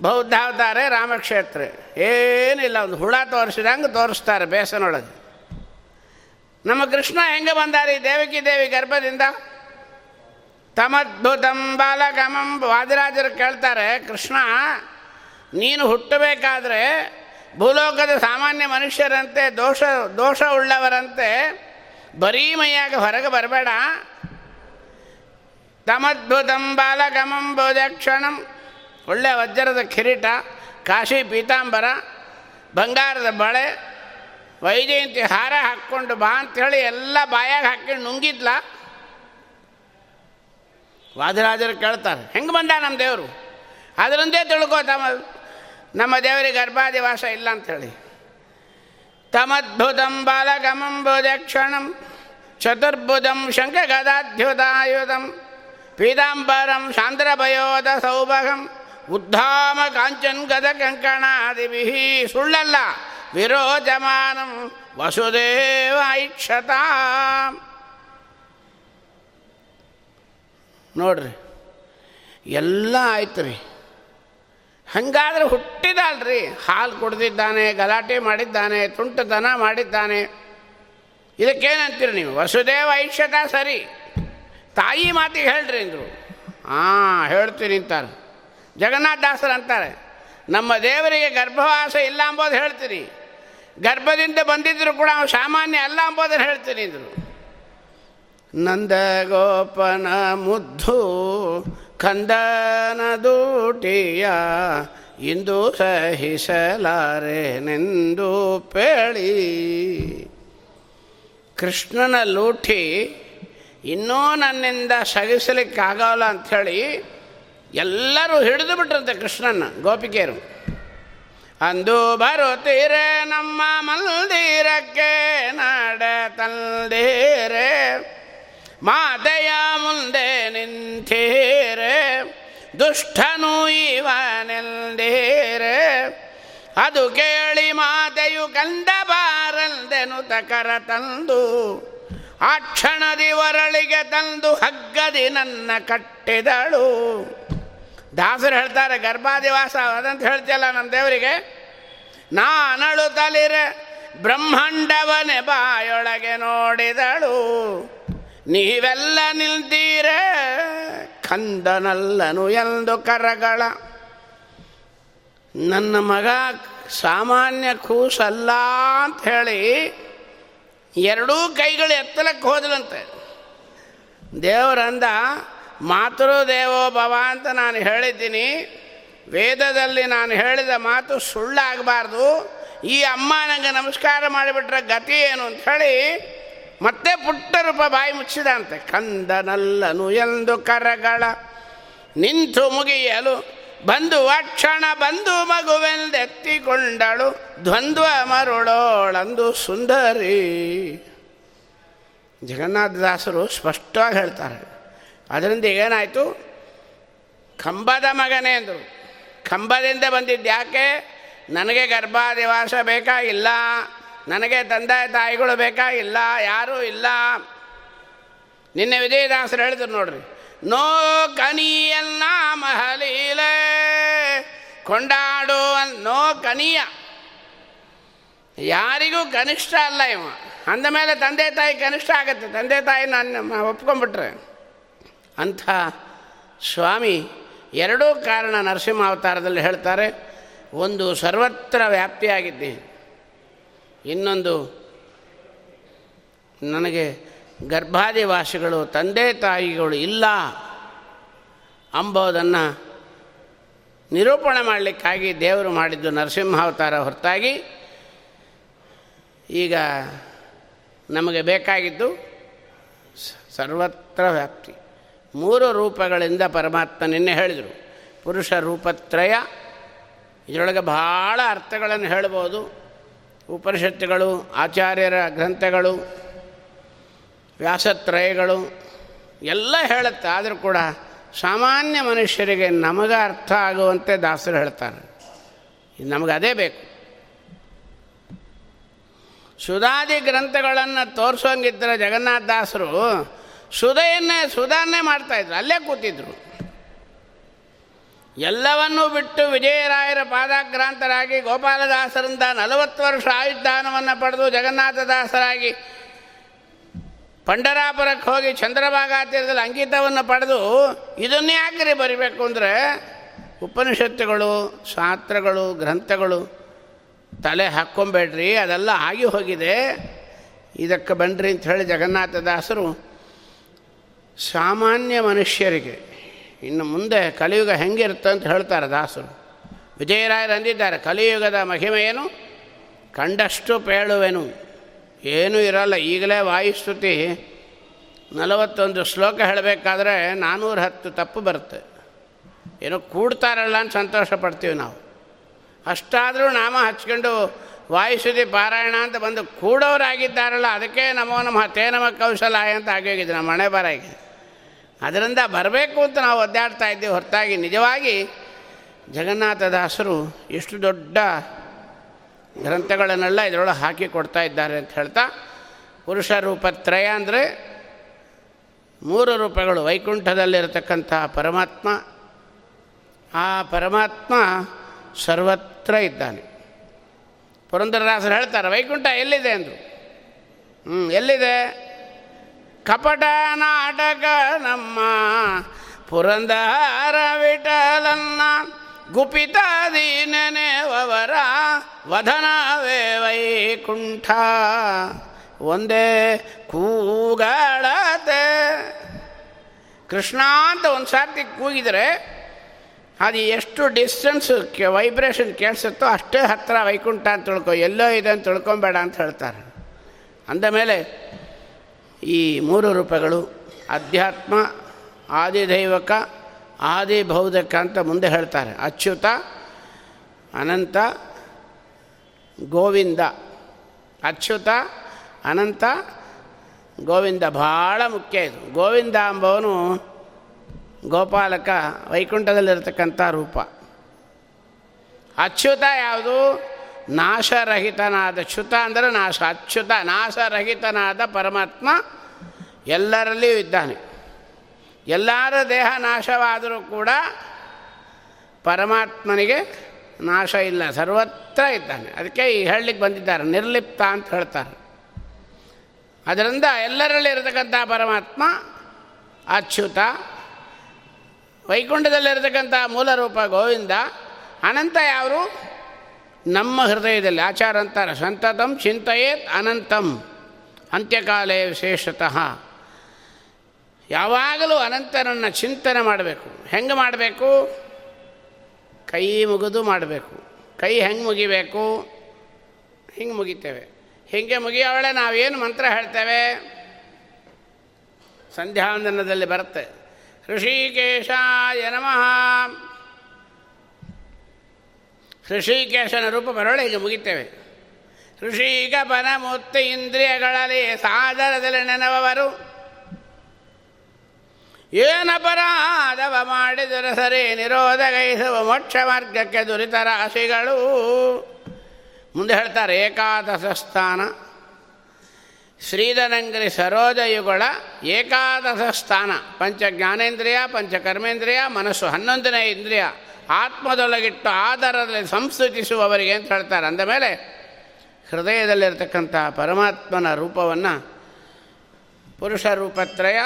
ಬೌದ್ಧಾವತಾರೆ, ರಾಮಕ್ಷೇತ್ರ. ಏನಿಲ್ಲ, ಒಂದು ಹುಳ ತೋರಿಸಿದಂಗೆ ತೋರಿಸ್ತಾರೆ ಬೇಸನೊಳಗೆ. ನಮ್ಮ ಕೃಷ್ಣ ಹೆಂಗೆ ಬಂದಾರಿ ದೇವಕಿ ದೇವಿ ಗರ್ಭದಿಂದ? ತಮದ್ಭುತಂ ಬಾಲಕಮಂ ವಾದಿರಾಜರು ಕೇಳ್ತಾರೆ, ಕೃಷ್ಣ, ನೀನು ಹುಟ್ಟಬೇಕಾದ್ರೆ ಭೂಲೋಕದ ಸಾಮಾನ್ಯ ಮನುಷ್ಯರಂತೆ, ದೋಷ ದೋಷ ಉಳ್ಳವರಂತೆ ಬರೀ ಮೈಯಾಗ ಹೊರಗೆ ಬರಬೇಡ. ತಮದ್ಭುತಂ ಬಾಲಕಮಂ ಬೋಧಕ್ಷಣಂ. ಒಳ್ಳೆ ವಜ್ರದ ಕಿರೀಟ, ಕಾಶಿ ಪೀತಾಂಬರ, ಬಂಗಾರದ ಬಳೆ, ವೈಜಯಂತಿ ಹಾರ ಹಾಕ್ಕೊಂಡು ಬಾ ಅಂಥೇಳಿ ಎಲ್ಲ ಬಾಯಾಗ ಹಾಕ್ಕೊಂಡು ನುಂಗಿದ್ಲ. ವಾದರಾಜರು ಕೇಳ್ತಾರೆ, ಹೆಂಗೆ ಬಂದ ನಮ್ಮ ದೇವರು? ಅದರಂದೇ ತಿಳ್ಕೋ ನಮ್ಮ ದೇವರಿಗೆ ಗರ್ಭಾದಿವಾಸ ಇಲ್ಲ ಅಂಥೇಳಿ ತಮದ್ಭುತಂ ಬಾಲಕಮಂಬೋದಕ್ಷಣಂ ಚತುರ್ಭುಜಂ ಶಂಖಗದಾಧ್ಯುತಾಯುಧಂ ಪೀತಾಂಬರಂ ಸಾಂದ್ರಭಯೋದ ಸೌಭಗಂ ಉದ್ಧಾಮ ಕಾಂಚನ್ ಗದ ಕಂಕಣಾದಿಭಿ ಸುಳ್ಳಲ್ಲ ವಿರೋಚಮಾನಂ ವಸುದೇವ ಐಕ್ಷತಾ. ನೋಡ್ರಿ, ಎಲ್ಲ ಆಯ್ತು ರೀ. ಹಂಗಾದ್ರೆ ಹುಟ್ಟಿದಲ್ರಿ ಹಾಲು ಕುಡ್ದಿದ್ದಾನೆ, ಗಲಾಟೆ ಮಾಡಿದ್ದಾನೆ, ತುಂಟತನ ಮಾಡಿದ್ದಾನೆ. ಇದಕ್ಕೇನಂತೀರಿ ನೀವು? ವಸುದೇವ ಐಕ್ಷತ ಸರಿ. ತಾಯಿ ಮಾತಿಗೆ ಹೇಳ್ರಿ ಅಂದರು. ಹಾಂ ಹೇಳ್ತೀನಿ ಅಂತಾರೆ. ಜಗನ್ನಾಥ ದಾಸರು ಅಂತಾರೆ, ನಮ್ಮ ದೇವರಿಗೆ ಗರ್ಭವಾಸ ಇಲ್ಲ ಅಂಬೋದು ಹೇಳ್ತೀನಿ. ಗರ್ಭದಿಂದ ಬಂದಿದ್ದರೂ ಕೂಡ ಅವನು ಸಾಮಾನ್ಯ ಅಲ್ಲ ಅಂಬೋದನ್ನು ಹೇಳ್ತೀನಿ ಅಂದರು. ನಂದ ಗೋಪನ ಮುದ್ದು ಕಂದನ ದೂಟಿಯ ಇಂದು ಸಹಿಸಲಾರೆನೆಂದು ಪೇಳಿ. ಕೃಷ್ಣನ ಲೂಟಿ ಇನ್ನೂ ನನ್ನಿಂದ ಸಹಿಸಲಿಕ್ಕಾಗಲ್ಲ ಅಂಥೇಳಿ ಎಲ್ಲರೂ ಹಿಡಿದು ಬಿಟ್ರಂತೆ ಕೃಷ್ಣನ ಗೋಪಿಕೆಯರು. ಅಂದು ಬರುತ್ತೀರೆ ನಮ್ಮ ಮಂದಿರಕ್ಕೆ, ನಡೆ ತಂದೀರೆ. ಮಾತೆಯ ಮುಂದೆ ನಿಂತೀರೆ, ದುಷ್ಟನು ಇವನೆಂದೀರೆ ಅದು ಕೇಳಿ ಮಾತೆಯು ಕಂದ ಬಾರಲ್ದೆನು ತಕರ ತಂದು, ಆ ಕ್ಷಣದಿ ಒರಳಿಗೆ ತಂದು ಹಗ್ಗದಿ ನನ್ನ ಕಟ್ಟಿದಳು. ದಾಸರು ಹೇಳ್ತಾರೆ, ಗರ್ಭಾದಿವಾಸ ಅದಂತ ಹೇಳ್ತಿಯಲ್ಲ ನಮ್ಮ ದೇವರಿಗೆ? ನಾನಳು ತಲಿರೆ ಬ್ರಹ್ಮಾಂಡವನೆ ಬಾಯೊಳಗೆ ನೋಡಿದಳು. ನೀವೆಲ್ಲ ನಿಲ್ತೀರೆ ಕಂದನಲ್ಲನು ಎಂದು ಕರಗಳ. ನನ್ನ ಮಗ ಸಾಮಾನ್ಯ ಕೂಸಲ್ಲ ಅಂತ ಹೇಳಿ ಎರಡೂ ಕೈಗಳು ಎತ್ತಲಕ್ಕೆ ಹೋದ್ಲಂತೆ ದೇವರಂದ, ಮಾತೃ ದೇವೋ ಭವ ಅಂತ ನಾನು ಹೇಳಿದ್ದೀನಿ. ವೇದದಲ್ಲಿ ನಾನು ಹೇಳಿದ ಮಾತು ಸುಳ್ಳಾಗಬಾರ್ದು. ಈ ಅಮ್ಮ ನನಗೆ ನಮಸ್ಕಾರ ಮಾಡಿಬಿಟ್ರೆ ಗತಿ ಏನು ಅಂತ ಹೇಳಿ ಮತ್ತೆ ಪುಟ್ಟ ರೂಪ ಬಾಯಿ ಮುಚ್ಚಿದಂತೆ, ಕಂದನಲ್ಲನು ಎಂದು ಕರಗಳ ನಿಂತು ಮುಗಿಯಲು ಬಂದು ಅಕ್ಷಣ ಬಂದು ಮಗುವೆಂದೆತ್ತಿಕೊಂಡಳು ದ್ವಂದ್ವ ಮರುಳೋಳಂದು ಸುಂದರಿ. ಜಗನ್ನಾಥದಾಸರು ಸ್ಪಷ್ಟವಾಗಿ ಹೇಳ್ತಾರೆ, ಅದರಿಂದ ಏನಾಯಿತು? ಕಂಬದ ಮಗನೇ ಅಂದರು. ಕಂಬದಿಂದ ಬಂದಿದ್ದು ಯಾಕೆ? ನನಗೆ ಗರ್ಭಾದಿವಾಸ ಬೇಕಾಗಿಲ್ಲ. ನನಗೆ ತಂದೆ ತಾಯಿಗಳು ಬೇಕಾಗಿಲ್ಲ ಯಾರೂ ಇಲ್ಲ. ನಿನ್ನೆ ವಿಜಯದಾಸರು ಹೇಳಿದ್ರು ನೋಡ್ರಿ, ನೋ ಕನಿಯಲ್ಲ ಮಹಲೀಲೆ ಕೊಂಡಾಡು ನೋ ಕನಿಯ. ಯಾರಿಗೂ ಕನಿಷ್ಠ ಅಲ್ಲ ಇವ. ಅಂದಮೇಲೆ ತಂದೆ ತಾಯಿ ಕನಿಷ್ಠ ಆಗುತ್ತೆ. ತಂದೆ ತಾಯಿ ನಾನು ಒಪ್ಕೊಂಡ್ಬಿಟ್ರೆ. ಅಂಥ ಸ್ವಾಮಿ ಎರಡೂ ಕಾರಣ ನರಸಿಂಹ ಅವತಾರದಲ್ಲಿ ಹೇಳ್ತಾರೆ. ಒಂದು ಸರ್ವತ್ರ ವ್ಯಾಪ್ತಿಯಾಗಿದ್ದೆ. ಇನ್ನೊಂದು, ನನಗೆ ಗರ್ಭಾದಿವಾಸಿಗಳು, ತಂದೆ ತಾಯಿಗಳು ಇಲ್ಲ ಅಂಬೋದನ್ನು ನಿರೂಪಣೆ ಮಾಡಲಿಕ್ಕಾಗಿ ದೇವರು ಮಾಡಿದ್ದು ನರಸಿಂಹಾವತಾರ ಹೊರತಾಗಿ ಈಗ ನಮಗೆ ಬೇಕಾಗಿದ್ದು ಸರ್ವತ್ರ ವ್ಯಾಪ್ತಿ. ಮೂರು ರೂಪಗಳಿಂದ ಪರಮಾತ್ಮ ನಿನ್ನೆ ಹೇಳಿದರು. ಪುರುಷ ರೂಪತ್ರಯ, ಇದರೊಳಗೆ ಭಾಳ ಅರ್ಥಗಳನ್ನು ಹೇಳ್ಬೋದು. ಉಪನಿಷತ್ತುಗಳು, ಆಚಾರ್ಯರ ಗ್ರಂಥಗಳು, ವ್ಯಾಸತ್ರಯಗಳು ಎಲ್ಲ ಹೇಳುತ್ತೆ. ಆದರೂ ಕೂಡ ಸಾಮಾನ್ಯ ಮನುಷ್ಯರಿಗೆ ನಮಗೆ ಅರ್ಥ ಆಗುವಂತೆ ದಾಸರು ಹೇಳ್ತಾರೆ. ನಮಗೆ ಅದೇ ಬೇಕು. ಸುಧಾದಿ ಗ್ರಂಥಗಳನ್ನು ತೋರಿಸೋಂಗಿದ್ದರೆ ಜಗನ್ನಾಥ ದಾಸರು ಸುಧೆಯನ್ನೇ ಸುಧಾರಣೆ ಮಾಡ್ತಾಯಿದ್ರು ಅಲ್ಲೇ ಕೂತಿದ್ರು. ಎಲ್ಲವನ್ನೂ ಬಿಟ್ಟು ವಿಜಯರಾಯರ ಪಾದಾಗ್ರಾಂತರಾಗಿ ಗೋಪಾಲದಾಸರಿಂದ ನಲವತ್ತು ವರ್ಷ ಆಯುಧಾನವನ್ನು ಪಡೆದು ಜಗನ್ನಾಥದಾಸರಾಗಿ ಪಂಡರಾಪುರಕ್ಕೆ ಹೋಗಿ ಚಂದ್ರಭಾಗ ತೀರದಲ್ಲಿ ಅಂಕಿತವನ್ನು ಪಡೆದು ಇದನ್ನೇ ಯಾಕ್ರಿ ಬರಿಬೇಕು ಅಂದರೆ ಉಪನಿಷತ್ತುಗಳು, ಶಾಸ್ತ್ರಗಳು, ಗ್ರಂಥಗಳು ತಲೆ ಹಾಕ್ಕೊಂಬೇಡ್ರಿ, ಅದೆಲ್ಲ ಆಗಿ ಹೋಗಿದೆ. ಇದಕ್ಕೆ ಬನ್ನಿರಿ ಅಂತ ಹೇಳಿ ಜಗನ್ನಾಥದಾಸರು ಸಾಮಾನ್ಯ ಮನುಷ್ಯರಿಗೆ ಇನ್ನು ಮುಂದೆ ಕಲಿಯುಗ ಹೆಂಗಿರುತ್ತೆ ಅಂತ ಹೇಳ್ತಾರೆ ದಾಸರು. ವಿಜಯರಾಯರು ಅಂದಿದ್ದಾರೆ, ಕಲಿಯುಗದ ಮಹಿಮೆಯೇನು ಕಂಡಷ್ಟು ಪೇಳುವೆನು. ಏನೂ ಇರಲ್ಲ, ಈಗಲೇ ವಾಯುಸ್ತುತಿ. ನಲವತ್ತೊಂದು ಶ್ಲೋಕ ಹೇಳಬೇಕಾದ್ರೆ ನಾನ್ನೂರ ಹತ್ತು ತಪ್ಪು ಬರುತ್ತೆ. ಏನೋ ಕೂಡ್ತಾರಲ್ಲ ಅಂತ ಸಂತೋಷ ಪಡ್ತೀವಿ ನಾವು. ಅಷ್ಟಾದರೂ ನಾಮ ಹಚ್ಕೊಂಡು ವಾಯುಸುದಿ ಪಾರಾಯಣ ಅಂತ ಬಂದು ಕೂಡೋರಾಗಿದ್ದಾರಲ್ಲ, ಅದಕ್ಕೆ ನಮೋ ನಮಃ, ತೇ ನಮ ಕೌಶಲಾಯ ಅಂತ ಆಗೋಗಿದೆ ನಮ್ಮ ಬರಾಗಿ ಅದರಿಂದ ಬರಬೇಕು ಅಂತ ನಾವು ಒದ್ದಾಡ್ತಾ ಇದ್ದೀವಿ. ಹೊರತಾಗಿ ನಿಜವಾಗಿ ಜಗನ್ನಾಥದಾಸರು ಎಷ್ಟು ದೊಡ್ಡ ಗ್ರಂಥಗಳನ್ನೆಲ್ಲ ಇದರೊಳಗೆ ಹಾಕಿ ಕೊಡ್ತಾ ಇದ್ದಾರೆ ಅಂತ ಹೇಳ್ತಾ, ಪುರುಷ ರೂಪತ್ರಯ ಅಂದರೆ ಮೂರು ರೂಪಗಳು. ವೈಕುಂಠದಲ್ಲಿರತಕ್ಕಂಥ ಪರಮಾತ್ಮ, ಆ ಪರಮಾತ್ಮ ಸರ್ವತ್ರ ಇದ್ದಾನೆ. ಪುರಂದರದಾಸರು ಹೇಳ್ತಾರೆ, ವೈಕುಂಠ ಎಲ್ಲಿದೆ ಅಂದರು. ಹ್ಞೂ ಎಲ್ಲಿದೆ? ಕಪಟ ನಾಟಕ ನಮ್ಮ ಪುರಂದರ ವಿಠಲನ್ನ ಗುಪಿತಾದಿ ನೆನೆವರ ವಧನವೇ ವೈಕುಂಠ. ಒಂದೇ ಕೂಗಳತೆ. ಕೃಷ್ಣ ಅಂತ ಒಂದು ಸಾರ್ತಿ ಕೂಗಿದರೆ ಅದು ಎಷ್ಟು ಡಿಸ್ಟೆನ್ಸ್ ವೈಬ್ರೇಷನ್ ಕೇಳಿಸುತ್ತೋ ಅಷ್ಟೇ ಹತ್ತಿರ ವೈಕುಂಠ ಅಂತ ತಿಳ್ಕೊ, ಎಲ್ಲೋ ಇದೆ ಅಂತ ತಿಳ್ಕೊಬೇಡ ಅಂತ ಹೇಳ್ತಾರೆ. ಅಂದಮೇಲೆ ಈ ಮೂರು ರೂಪಗಳು ಅಧ್ಯಾತ್ಮ, ಆದಿದೈವಕ ಆದಿಭೌದಕ ಅಂತ ಮುಂದೆ ಹೇಳ್ತಾರೆ. ಅಚ್ಯುತ, ಅನಂತ, ಗೋವಿಂದ. ಅಚ್ಯುತ, ಅನಂತ, ಗೋವಿಂದ ಭಾಳ ಮುಖ್ಯ ಇದು. ಗೋವಿಂದ ಎಂಬವನು ಗೋಪಾಲಕ ವೈಕುಂಠದಲ್ಲಿರ್ತಕ್ಕಂಥ ರೂಪ. ಅಚ್ಯುತ ಯಾವುದು? ನಾಶರಹಿತನಾದ ಚ್ಯುತ ಅಂದರೆ ನಾಶ, ಅಚ್ಯುತ, ನಾಶರಹಿತನಾದ ಪರಮಾತ್ಮ ಎಲ್ಲರಲ್ಲಿಯೂ ಇದ್ದಾನೆ. ಎಲ್ಲರ ದೇಹ ನಾಶವಾದರೂ ಕೂಡ ಪರಮಾತ್ಮನಿಗೆ ನಾಶ ಇಲ್ಲ, ಸರ್ವತ್ರ ಇದ್ದಾನೆ. ಅದಕ್ಕೆ ಈ ಹೇಳಲಿಕ್ಕೆ ಬಂದಿದ್ದಾರೆ, ನಿರ್ಲಿಪ್ತ ಅಂತ ಹೇಳ್ತಾರೆ. ಅದರಿಂದ ಎಲ್ಲರಲ್ಲಿ ಇರತಕ್ಕಂಥ ಪರಮಾತ್ಮ, ಅಚ್ಯುತ, ವೈಕುಂಠದಲ್ಲಿರತಕ್ಕಂಥ ಮೂಲ ರೂಪ ಗೋವಿಂದ, ಅನಂತ ಯಾರು ನಮ್ಮ ಹೃದಯದಲ್ಲಿ ಆಚಾರ ಅಂತಾರೆ ಸಂತತಂ ಚಿಂತೆಯೇತ್ ಅನಂತಂ. ಅಂತ್ಯಕಾಲೇ ವಿಶೇಷತಃ. ಯಾವಾಗಲೂ ಅನಂತನನ್ನು ಚಿಂತನೆ ಮಾಡಬೇಕು. ಹೆಂಗೆ ಮಾಡಬೇಕು? ಕೈ ಮುಗಿದು ಮಾಡಬೇಕು. ಕೈ ಹೆಂಗೆ ಮುಗಿಬೇಕು? ಹಿಂಗೆ ಮುಗಿತೇವೆ. ಹಿಂಗೆ ಮುಗಿಯೋವಳೆ ನಾವೇನು ಮಂತ್ರ ಹೇಳ್ತೇವೆ? ಸಂಧ್ಯಾವಂದನದಲ್ಲಿ ಬರುತ್ತೆ. ಋಷಿಕೇಶಾಯ ನಮಃ. ಋಷಿಕೇಶನ ರೂಪ ಬರೋಳೆ, ಈಗ ಮುಗಿತೇವೆ. ಋಷಿಕ ಮುತ್ತ ಇಂದ್ರಿಯಗಳಲ್ಲಿ ಸಾದರದಲ್ಲಿ ನೆನವವರು. ಏನಪರಾಧವ ಮಾಡಿದರೆ ಸರಿ ನಿರೋಧಗೈಸುವ ಮೋಕ್ಷ ಮಾರ್ಗಕ್ಕೆ ದುರಿತ ರಾಶಿಗಳು. ಮುಂದೆ ಹೇಳ್ತಾರೆ, ಏಕಾದಶ ಸ್ಥಾನ. ಶ್ರೀಧನಂಗರಿ ಸರೋಜಯುಗಳ ಏಕಾದಶ ಸ್ಥಾನ. ಪಂಚ ಜ್ಞಾನೇಂದ್ರಿಯ ಪಂಚ ಕರ್ಮೇಂದ್ರಿಯ ಮನಸ್ಸು ಹನ್ನೊಂದನೇ ಇಂದ್ರಿಯ. ಆತ್ಮದೊಳಗಿಟ್ಟು ಆಧಾರದಲ್ಲಿ ಸಂಸ್ಕೃತಿಸುವವರಿಗೆ ಅಂತ ಹೇಳ್ತಾರೆ. ಅಂದಮೇಲೆ ಹೃದಯದಲ್ಲಿರ್ತಕ್ಕಂಥ ಪರಮಾತ್ಮನ ರೂಪವನ್ನು ಪುರುಷ ರೂಪತ್ರಯ,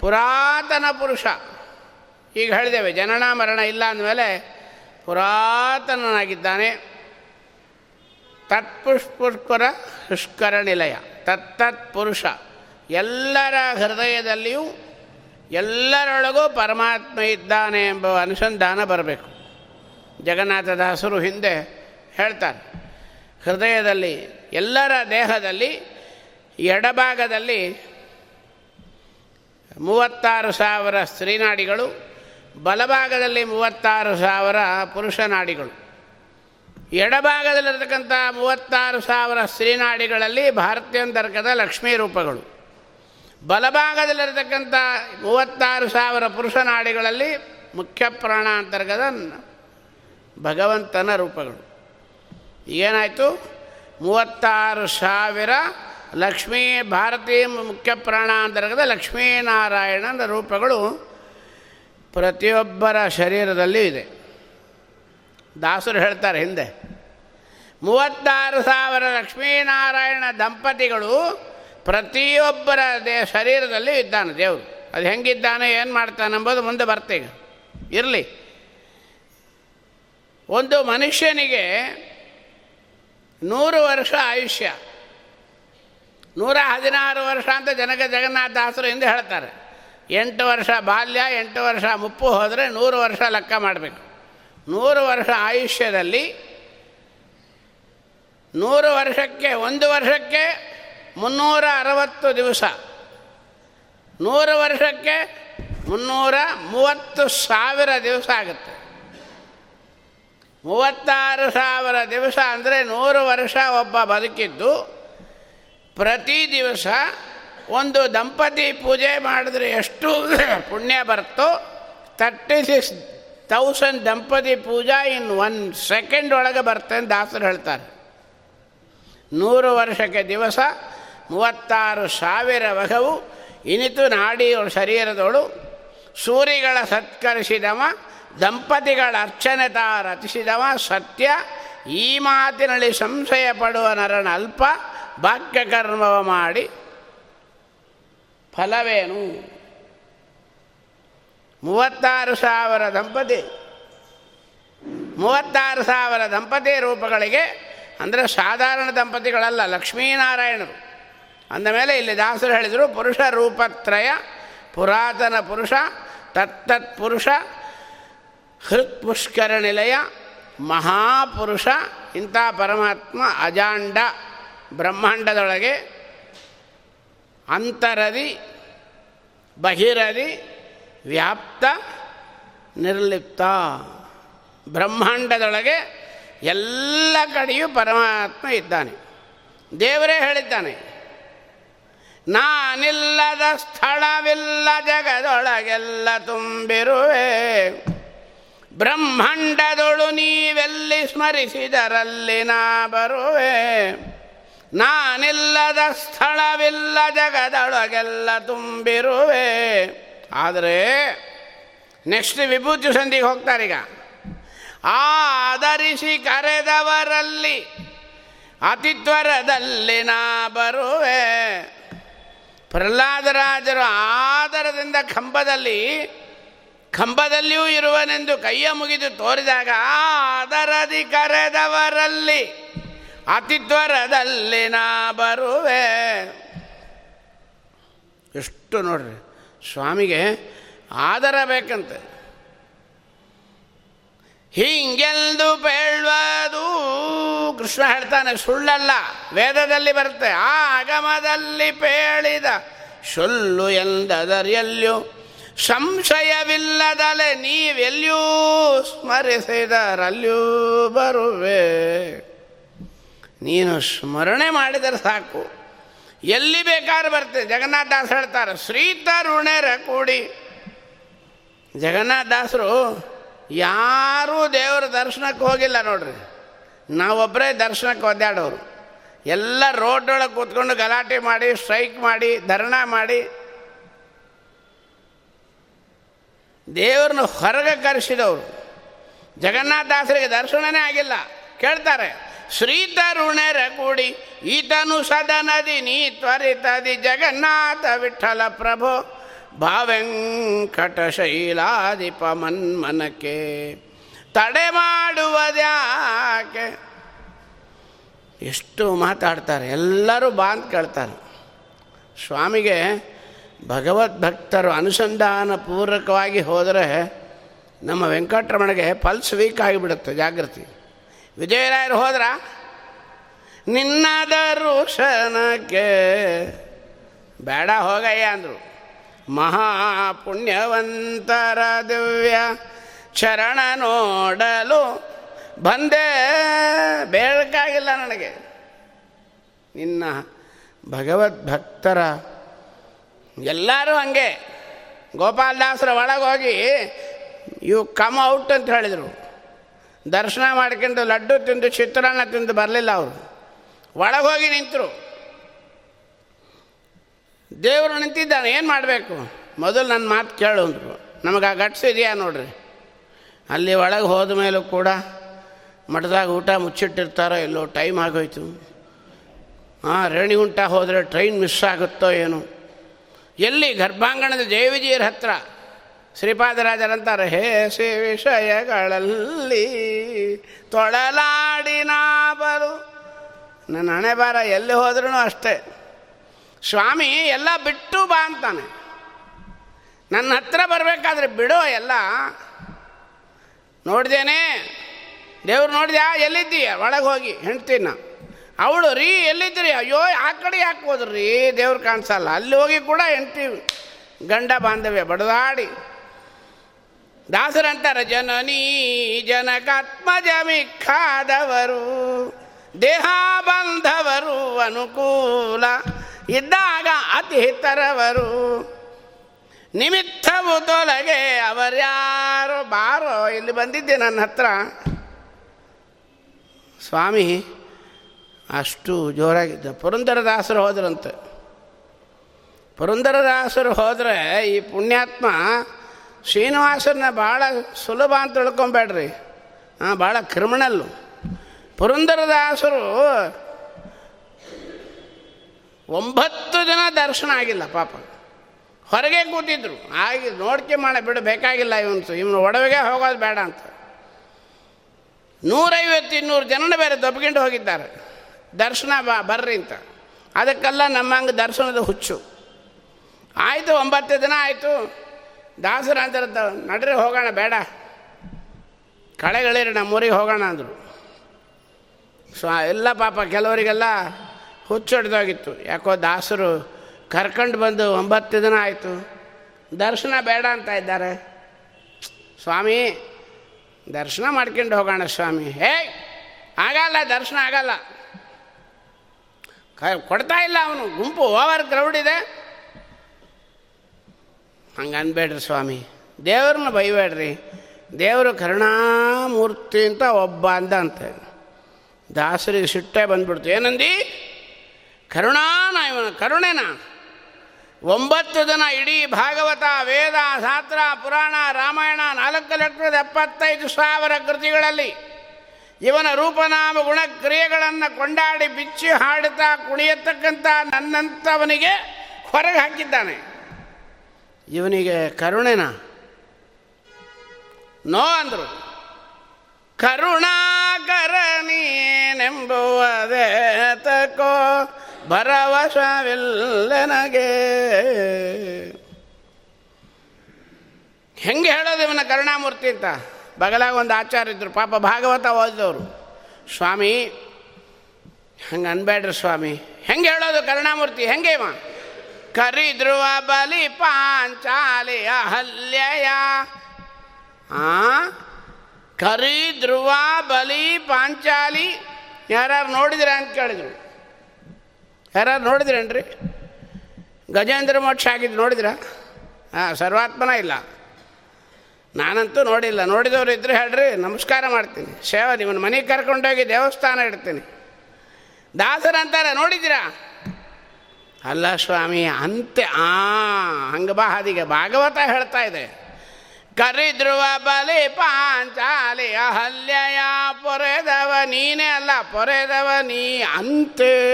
ಪುರಾತನ ಪುರುಷ, ಈಗ ಹೇಳಿದ್ದೇವೆ, ಜನನ ಮರಣ ಇಲ್ಲ ಅಂದಮೇಲೆ ಪುರಾತನನಾಗಿದ್ದಾನೆ. ತತ್ಪುಷ್ಪುಷ್ಪರ ಶುಷ್ಕರ ನಿಲಯ ತತ್ತತ್ ಪುರುಷ ಎಲ್ಲರ ಹೃದಯದಲ್ಲಿಯೂ ಎಲ್ಲರೊಳಗೂ ಪರಮಾತ್ಮ ಇದ್ದಾನೆ ಎಂಬ ಅನುಸಂಧಾನ ಬರಬೇಕು. ಜಗನ್ನಾಥದಾಸರು ಹಿಂದೆ ಹೇಳ್ತಾರೆ. ಹೃದಯದಲ್ಲಿ, ಎಲ್ಲರ ದೇಹದಲ್ಲಿ, ಎಡಭಾಗದಲ್ಲಿ ಮೂವತ್ತಾರು ಸಾವಿರ ಸ್ತ್ರೀನಾಡಿಗಳು, ಬಲಭಾಗದಲ್ಲಿ ಮೂವತ್ತಾರು ಸಾವಿರ ಪುರುಷ ನಾಡಿಗಳು ಎಡಭಾಗದಲ್ಲಿರ್ತಕ್ಕಂಥ ಮೂವತ್ತಾರು ಸಾವಿರ ಸ್ತ್ರೀನಾಡಿಗಳಲ್ಲಿ ಭಾರತೀಯಂತರ್ಗದ ಲಕ್ಷ್ಮೀ ರೂಪಗಳು. ಬಲಭಾಗದಲ್ಲಿರತಕ್ಕಂಥ ಮೂವತ್ತಾರು ಸಾವಿರ ಪುರುಷ ನಾಡಿಗಳಲ್ಲಿ ಮುಖ್ಯ ಪ್ರಾಣ ಅಂತರ್ಗದ ಭಗವಂತನ ರೂಪಗಳು. ಏನಾಯಿತು ಮೂವತ್ತಾರು ಸಾವಿರ ಲಕ್ಷ್ಮೀ ಭಾರತೀಯ ಮುಖ್ಯ ಪ್ರಾಣ ಅಂತರ್ಗದ ಲಕ್ಷ್ಮೀನಾರಾಯಣನ ರೂಪಗಳು ಪ್ರತಿಯೊಬ್ಬರ ಶರೀರದಲ್ಲಿ ಇದೆ. ದಾಸರು ಹೇಳ್ತಾರೆ ಹಿಂದೆ, ಮೂವತ್ತಾರು ಸಾವಿರ ಲಕ್ಷ್ಮೀನಾರಾಯಣ ದಂಪತಿಗಳು ಪ್ರತಿಯೊಬ್ಬರ ದೇ ಶರೀರದಲ್ಲಿ ಇದ್ದಾನೆ ದೇವರು. ಅದು ಹೆಂಗಿದ್ದಾನೆ, ಏನು ಮಾಡ್ತಾನೆ ಎಂಬುದು ಮುಂದೆ ಬರ್ತೀಗ. ಇರಲಿ. ಒಂದು ಮನುಷ್ಯನಿಗೆ ನೂರು ವರ್ಷ ಆಯುಷ್ಯ, ನೂರ ಹದಿನಾರು ವರ್ಷ ಅಂತ ಜನಕ ಜಗನ್ನಾಥ ದಾಸರು ಎಂದು ಹೇಳ್ತಾರೆ. ಎಂಟು ವರ್ಷ ಬಾಲ್ಯ, ಎಂಟು ವರ್ಷ ಮುಪ್ಪು ಹೋದರೆ ನೂರು ವರ್ಷ ಲೆಕ್ಕ ಮಾಡಬೇಕು. ನೂರು ವರ್ಷ ಆಯುಷ್ಯದಲ್ಲಿ ನೂರು ವರ್ಷಕ್ಕೆ, ಒಂದು ವರ್ಷಕ್ಕೆ ಮುನ್ನೂರ ಅರವತ್ತು ದಿವಸ, ನೂರು ವರ್ಷಕ್ಕೆ ಮುನ್ನೂರ ಮೂವತ್ತು ಸಾವಿರ ದಿವಸ ಆಗುತ್ತೆ. ಮೂವತ್ತಾರು ಸಾವಿರ ದಿವಸ ಅಂದರೆ ನೂರು ವರ್ಷ ಒಬ್ಬ ಬದುಕಿದ್ದು, ಪ್ರತಿ ದಿವಸ ಒಂದು ದಂಪತಿ ಪೂಜೆ ಮಾಡಿದ್ರೆ ಎಷ್ಟು ಪುಣ್ಯ ಬರುತ್ತೋ ತರ್ಟಿ ಸಿಕ್ಸ್ ತೌಸಂಡ್ ದಂಪತಿ ಪೂಜಾ ಇನ್ ಒನ್ ಸೆಕೆಂಡ್ ಒಳಗೆ ಬರ್ತೆ ಅಂತ ದಾಸರು ಹೇಳ್ತಾರೆ. ನೂರು ವರ್ಷಕ್ಕೆ ದಿವಸ ಮೂವತ್ತಾರು ಸಾವಿರ ವಗವು ಇನಿತು ನಾಡಿಯವಳು ಶರೀರದೋಳು, ಸೂರಿಗಳ ಸತ್ಕರಿಸಿದವ ದಂಪತಿಗಳ ಅರ್ಚನೆ ತಾ ರಚಿಸಿದವ ಸತ್ಯ. ಈ ಮಾತಿನಲ್ಲಿ ಸಂಶಯ ಪಡುವ ನರನ ಅಲ್ಪ ಭಾಗ್ಯಕರ್ಮವ ಮಾಡಿ ಫಲವೇನು? ಮೂವತ್ತಾರು ಸಾವಿರ ದಂಪತಿ. ಮೂವತ್ತಾರು ಸಾವಿರ ದಂಪತಿ ರೂಪಗಳಿಗೆ, ಅಂದರೆ ಸಾಧಾರಣ ದಂಪತಿಗಳಲ್ಲ, ಲಕ್ಷ್ಮೀನಾರಾಯಣರು. ಅಂದಮೇಲೆ ಇಲ್ಲಿ ದಾಸರು ಹೇಳಿದರು, ಪುರುಷ ರೂಪತ್ರಯ, ಪುರಾತನ ಪುರುಷ ತತ್ತತ್ ಪುರುಷ ಹೃತ್ ಪುಷ್ಕರ ನಿಲಯ ಮಹಾಪುರುಷ, ಇಂಥ ಪರಮಾತ್ಮ ಅಜಾಂಡ ಬ್ರಹ್ಮಾಂಡದೊಳಗೆ ಅಂತರದಿ, ಬಹಿರದಿ, ವ್ಯಾಪ್ತ, ನಿರ್ಲಿಪ್ತ. ಬ್ರಹ್ಮಾಂಡದೊಳಗೆ ಎಲ್ಲ ಕಡೆಯೂ ಪರಮಾತ್ಮ ಇದ್ದಾನೆ. ದೇವರೇ ಹೇಳಿದ್ದಾನೆ, ನಾನಿಲ್ಲದ ಸ್ಥಳವಿಲ್ಲ ಜಗದೊಳಗೆಲ್ಲ ತುಂಬಿರುವೆ. ಬ್ರಹ್ಮಾಂಡದೊಳು ನೀವೆಲ್ಲಿ ಸ್ಮರಿಸಿದರಲ್ಲಿ ನಾ ಬರುವೆ? ನಾನಿಲ್ಲದ ಸ್ಥಳವಿಲ್ಲ, ಜಗದೊಳಗೆಲ್ಲ ತುಂಬಿರುವೆ. ಆದರೆ ನೆಕ್ಸ್ಟ್ ವಿಭೂತಿ ಸಂಧಿಗೆ ಹೋಗ್ತಾರೀಗ ಆಧರಿಸಿ ಕರೆದವರಲ್ಲಿ, ಅತಿತ್ವರದಲ್ಲಿ ನಾ ಬರುವೆ. ಪ್ರಹ್ಲಾದರಾಜರು ಆದರದಿಂದ ಕಂಬದಲ್ಲಿ ಕಂಬದಲ್ಲಿಯೂ ಇರುವನೆಂದು ಕೈಯ ಮುಗಿದು ತೋರಿದಾಗ ಆದರದಿ ಕರೆದವರಲ್ಲಿ ಅತಿತ್ವರದಲ್ಲಿ ನಾ ಬರುವೆ. ಎಷ್ಟು ನೋಡ್ರಿ, ಸ್ವಾಮಿಗೆ ಆದರ ಬೇಕಂತೆ. ಹಿಂಗೆಲ್ದು ಬೇಳ್ವದು, ಕೃಷ್ಣ ಹೇಳ್ತಾನೆ, ಸುಳ್ಳಲ್ಲ, ವೇದದಲ್ಲಿ ಬರುತ್ತೆ ಆ ಆಗಮದಲ್ಲಿ ಪೇಳಿದ ಸುಳ್ಳು ಎಂದದರ್ಯಲ್ಯೂ ಸಂಶಯವಿಲ್ಲದಲೆ ನೀವೆಲ್ಲಿಯೂ ಸ್ಮರಿಸಿದರಲ್ಲಿಯೂ ಬರುವೆ. ನೀನು ಸ್ಮರಣೆ ಮಾಡಿದರೆ ಸಾಕು. ಎಲ್ಲಿ ಬೇಕಾದ್ರೂ ಬರ್ತೇನೆ. ಜಗನ್ನಾಥದಾಸ ಹೇಳ್ತಾರೆ ಶ್ರೀತರುಣರ ಕೂಡಿ. ಜಗನ್ನಾಥದಾಸರು ಯಾರೂ ದೇವರ ದರ್ಶನಕ್ಕೆ ಹೋಗಿಲ್ಲ ನೋಡ್ರಿ. ನಾವೊಬ್ಬರೇ ದರ್ಶನಕ್ಕೆ ಒದ್ದಾಡೋರು. ಎಲ್ಲ ರೋಡೊಳಗೆ ಕೂತ್ಕೊಂಡು ಗಲಾಟೆ ಮಾಡಿ, ಸ್ಟ್ರೈಕ್ ಮಾಡಿ, ಧರಣ ಮಾಡಿ ದೇವ್ರನ್ನ ಹೊರಗೆ ಕರೆಸಿದವರು. ಜಗನ್ನಾಥಾಸರಿಗೆ ದರ್ಶನನೇ ಆಗಿಲ್ಲ. ಕೇಳ್ತಾರೆ ಶ್ರೀತರುಣರ ಕೂಡಿ ಈತನು ಸದನದಿ ನೀ ತ್ವರಿತದಿ ಜಗನ್ನಾಥ ವಿಠಲ ಪ್ರಭು, ಭಾವೆಂಕಟ ಶೈಲಾದಿಪ ಮನ್ಮನಕ್ಕೆ ತಡೆ ಮಾಡುವುದ್ಯಾಕೆ? ಎಷ್ಟು ಮಾತಾಡ್ತಾರೆ, ಎಲ್ಲರೂ ಬಾಂತ್ ಕೇಳ್ತಾರೆ. ಸ್ವಾಮಿಗೆ ಭಗವದ್ಭಕ್ತರು ಅನುಸಂಧಾನ ಪೂರ್ವಕವಾಗಿ ಹೋದರೆ ನಮ್ಮ ವೆಂಕಟರಮಣಗೆ ಪಲ್ಸ್ ವೀಕ್ ಆಗಿಬಿಡುತ್ತೆ, ಜಾಗೃತಿ. ವಿಜಯರಾಯರು ಹೋದ್ರ? ನಿನ್ನ ದರ್ಶನಕ್ಕೆ ಬೇಡ ಹೋಗಯ್ಯ ಅಂದರು. ಮಹಾಪುಣ್ಯವಂತರ ದಿವ್ಯ ಚರಣ ನೋಡಲು ಬಂದೆ. ಬೇಡಕ್ಕಾಗಿಲ್ಲ ನನಗೆ. ನಿನ್ನ ಭಗವದ್ಭಕ್ತರ ಎಲ್ಲರೂ ಹಾಗೆ. ಗೋಪಾಲದಾಸರ ಹೋಗಿ, ಇವು ಕಮ್ ಔಟ್ ಅಂತ ಹೇಳಿದರು. ದರ್ಶನ ಮಾಡ್ಕೊಂಡು ಲಡ್ಡು ತಿಂದು, ಚಿತ್ರಾನ್ನ ತಿಂದು ಬರಲಿಲ್ಲ ಅವರು. ಒಳಗೆ ಹೋಗಿ ನಿಂತರು. ದೇವರು ನಿಂತಿದ್ದಾನೆ, ಏನು ಮಾಡಬೇಕು? ಮೊದಲು ನನ್ನ ಮಾತು ಕೇಳು ಅಂದರು. ನಮಗೆ ಆ ಗಟ್ಸ್ ಇದೆಯಾ ನೋಡ್ರಿ. ಅಲ್ಲಿ ಒಳಗೆ ಹೋದ ಮೇಲೂ ಕೂಡ ಮಠದಾಗ ಊಟ ಮುಚ್ಚಿಟ್ಟಿರ್ತಾರೋ ಎಲ್ಲೋ ಟೈಮ್ ಆಗೋಯ್ತು. ಹಾಂ ರೇಣಿಗುಂಟ ಹೋದರೆ ಟ್ರೈನ್ ಮಿಸ್ ಆಗುತ್ತೋ ಏನೋ. ಎಲ್ಲಿ ಗರ್ಭಾಂಗಣದ ಜಯವಿಜಯರ ಹತ್ರ? ಶ್ರೀಪಾದರಾಜರಂತಾರೆ ಹೇಸಿ ವಿಷಯಗಳಲ್ಲಿ ತೊಳಲಾಡಿನ ಬರು. ನನ್ನ ಹಣೆ ಬಾರ ಎಲ್ಲಿ ಹೋದ್ರೂ ಅಷ್ಟೇ. ಸ್ವಾಮಿ, ಎಲ್ಲ ಬಿಟ್ಟು ಬಾ ಅಂತಾನೆ. ನನ್ನ ಹತ್ರ ಬರಬೇಕಾದ್ರೆ ಬಿಡೋ ಎಲ್ಲ. ನೋಡ್ದೇನೆ. ದೇವ್ರು ನೋಡಿದ್ಯಾ? ಎಲ್ಲಿದ್ದೀಯ? ಒಳಗೆ ಹೋಗಿ ಹೆಣ್ತೀನ ಅವಳು ರೀ, ಎಲ್ಲಿದ್ದೀರಿ? ಅಯ್ಯೋ, ಆ ಕಡೆ ಯಾಕೆ ಹೋದ್ರಿ? ದೇವ್ರು ಕಾಣಿಸಲ್ಲ. ಅಲ್ಲಿ ಹೋಗಿ ಕೂಡ ಎಂಟಿ ಗಂಡ ಬಾಂಧವ್ಯ, ಬಡದಾಡಿ. ದಾಸರಂತಾರೆ, ಜನನೀ ಜನಕಾತ್ಮಜ ಮಿಕ್ಕಾದವರು ದೇಹ ಬಂಧವರು ಅನುಕೂಲ ಇದ್ದಾಗ ಅತಿ ಹಿತರವರು. ನಿಮಿತ್ತವು ತೊಲಗೆ ಅವರ್ಯಾರೋ ಬಾರೋ. ಇಲ್ಲಿ ಬಂದಿದ್ದೆ ನನ್ನ ಹತ್ರ. ಸ್ವಾಮಿ ಅಷ್ಟು ಜೋರಾಗಿದ್ದ ಪುರಂದರದಾಸರು ಹೋದ್ರಂತೆ. ಪುರಂದರದಾಸರು ಹೋದರೆ ಈ ಪುಣ್ಯಾತ್ಮ ಶ್ರೀನಿವಾಸನ ಭಾಳ ಸುಲಭ ಅಂತ ತಿಳ್ಕೊಬೇಡ್ರಿ. ಹಾಂ ಭಾಳ ಕ್ರಿಮಿನಲ್ಲು ಪುರಂದರದಾಸರು ಒಂಬತ್ತು ಜನ ದರ್ಶನ ಆಗಿಲ್ಲ ಪಾಪ. ಹೊರಗೆ ಕೂತಿದ್ರು. ಆಗಿ ನೋಡ್ಕೆ ಮಾಡ, ಬಿಡು, ಬೇಕಾಗಿಲ್ಲ ಇವನು ಇವನು ಒಡವೆಗೆ ಹೋಗೋದು ಬೇಡ ಅಂತ. ನೂರೈವತ್ತು ಇನ್ನೂರು ಜನನ ಬೇರೆ ದಬ್ಕೊಂಡು ಹೋಗಿದ್ದಾರೆ. ದರ್ಶನ ಬಾ ಬರ್ರಿ ಅಂತ. ಅದಕ್ಕೆಲ್ಲ ನಮ್ಮಂಗೆ ದರ್ಶನದ ಹುಚ್ಚು. ಆಯಿತು ಒಂಬತ್ತು ದಿನ ಆಯಿತು. ದಾಸರ ಅಂತ ನಡ್ರಿ ಹೋಗೋಣ, ಬೇಡ. ಕಳೆಗಳಿರಿ, ನಮ್ಮೂರಿಗೆ ಹೋಗೋಣ ಅಂದರು. ಸೊ, ಎಲ್ಲ ಪಾಪ ಕೆಲವರಿಗೆಲ್ಲ ಹುಚ್ಚು ಹೊಡೆದೋಗಿತ್ತು. ಯಾಕೋ ದಾಸರು ಕರ್ಕೊಂಡು ಬಂದು ಒಂಬತ್ತು ದಿನ ಆಯಿತು. ದರ್ಶನ ಬೇಡ ಅಂತ ಇದ್ದಾರೆ. ಸ್ವಾಮಿ, ದರ್ಶನ ಮಾಡ್ಕೊಂಡು ಹೋಗೋಣ ಸ್ವಾಮಿ. ಹೇ ಆಗಲ್ಲ, ದರ್ಶನ ಆಗಲ್ಲ. ಕೊಡ್ತಾ ಇಲ್ಲ ಅವನು. ಗುಂಪು ಓವರ್ ಕ್ರೌಡ್ ಇದೆ. ಹಂಗೆ ಅನ್ಬೇಡ್ರಿ ಸ್ವಾಮಿ. ದೇವ್ರನ್ನ ಬೈಬೇಡ್ರಿ. ದೇವರು ಕರುಣಾಮೂರ್ತಿ ಅಂತ ಒಬ್ಬ ಅಂದ ಅಂತ ದಾಸರಿಗೆ ಸಿಟ್ಟೆ ಬಂದ್ಬಿಡ್ತು. ಏನಂದಿ? ಕರುಣಾನ ಇವನ ಕರುಣೆನ? ಒಂಬತ್ತು ದಿನ ಇಡೀ ಭಾಗವತ, ವೇದ, ಶಾಸ್ತ್ರ, ಪುರಾಣ, ರಾಮಾಯಣ ನಾಲ್ಕು ಲಕ್ಷದ ಎಪ್ಪತ್ತೈದು ಸಾವಿರ ಕೃತಿಗಳಲ್ಲಿ ಇವನ ರೂಪನಾಮ ಗುಣಕ್ರಿಯೆಗಳನ್ನು ಕೊಂಡಾಡಿ ಬಿಚ್ಚಿ ಹಾಡುತ್ತಾ ಕುಣಿಯತಕ್ಕಂಥ ನನ್ನಂಥವನಿಗೆ ಹೊರಗೆ ಹಾಕಿದ್ದಾನೆ. ಇವನಿಗೆ ಕರುಣೆನ? ನೋ ಅಂದರು. ಕರುಣಾಕರ ನೀನೆಂಬುವುದೇ ತಕೋ ಭರವಸವಿಲ್ಲನಗೆ ಹೆಂಗೆ ಹೇಳೋದು ಇವನ ಕರುಣಾಮೂರ್ತಿ ಅಂತ? ಬಗಲಾಗ ಒಂದು ಆಚಾರ ಇದ್ದರು ಪಾಪ ಭಾಗವತ ಓದಿದವರು. ಸ್ವಾಮಿ, ಹಂಗೆ ಅನ್ಬೇಡ್ರಿ ಸ್ವಾಮಿ. ಹೆಂಗೆ ಹೇಳೋದು ಕರುಣಾಮೂರ್ತಿ? ಹೆಂಗೆ ಇವ? ಕರಿಧ್ರುವ ಬಲಿ ಪಾಂಚಾಲಿ ಹಲ್ಯಯ ಆ? ಕರಿ ಧ್ರುವ ಬಲಿ ಪಾಂಚಾಲಿ. ಯಾರು ನೋಡಿದಿರ ಅಂತ ಕೇಳಿದ್ರು. ಯಾರು ನೋಡಿದ್ರೇನ್ರಿ? ಗಜೇಂದ್ರ ಮೋಕ್ಷ ಆಗಿದ್ದು ನೋಡಿದ್ರ? ಹಾಂ ಸರ್ವಾತ್ಮನ ಇಲ್ಲ. ನಾನಂತೂ ನೋಡಿಲ್ಲ. ನೋಡಿದವರು ಇದ್ದರೆ ಹೇಳ್ರಿ, ನಮಸ್ಕಾರ ಮಾಡ್ತೀನಿ. ಶೇವ, ನಿಮ್ಮನ್ನು ಮನೆಗೆ ಕರ್ಕೊಂಡೋಗಿ ದೇವಸ್ಥಾನ ಇಡ್ತೀನಿ. ದಾಸರಂತಾರೆ ನೋಡಿದ್ದೀರಾ? ಅಲ್ಲ ಸ್ವಾಮಿ, ಅಂತೆ, ಆ, ಹಂಗೆ ಬಾ, ಹಾದಿಗೆ ಭಾಗವತ ಹೇಳ್ತಾ ಇದೆ. ಕರಿದ್ರುವ ಬಲಿ ಪಾಂಚಾಲಿ ಅಹಲ್ಯಯ ಪೊರೆದವ ನೀನೇ ಅಲ್ಲ, ಪೊರೆದವ ನೀ ಅಂತೆ.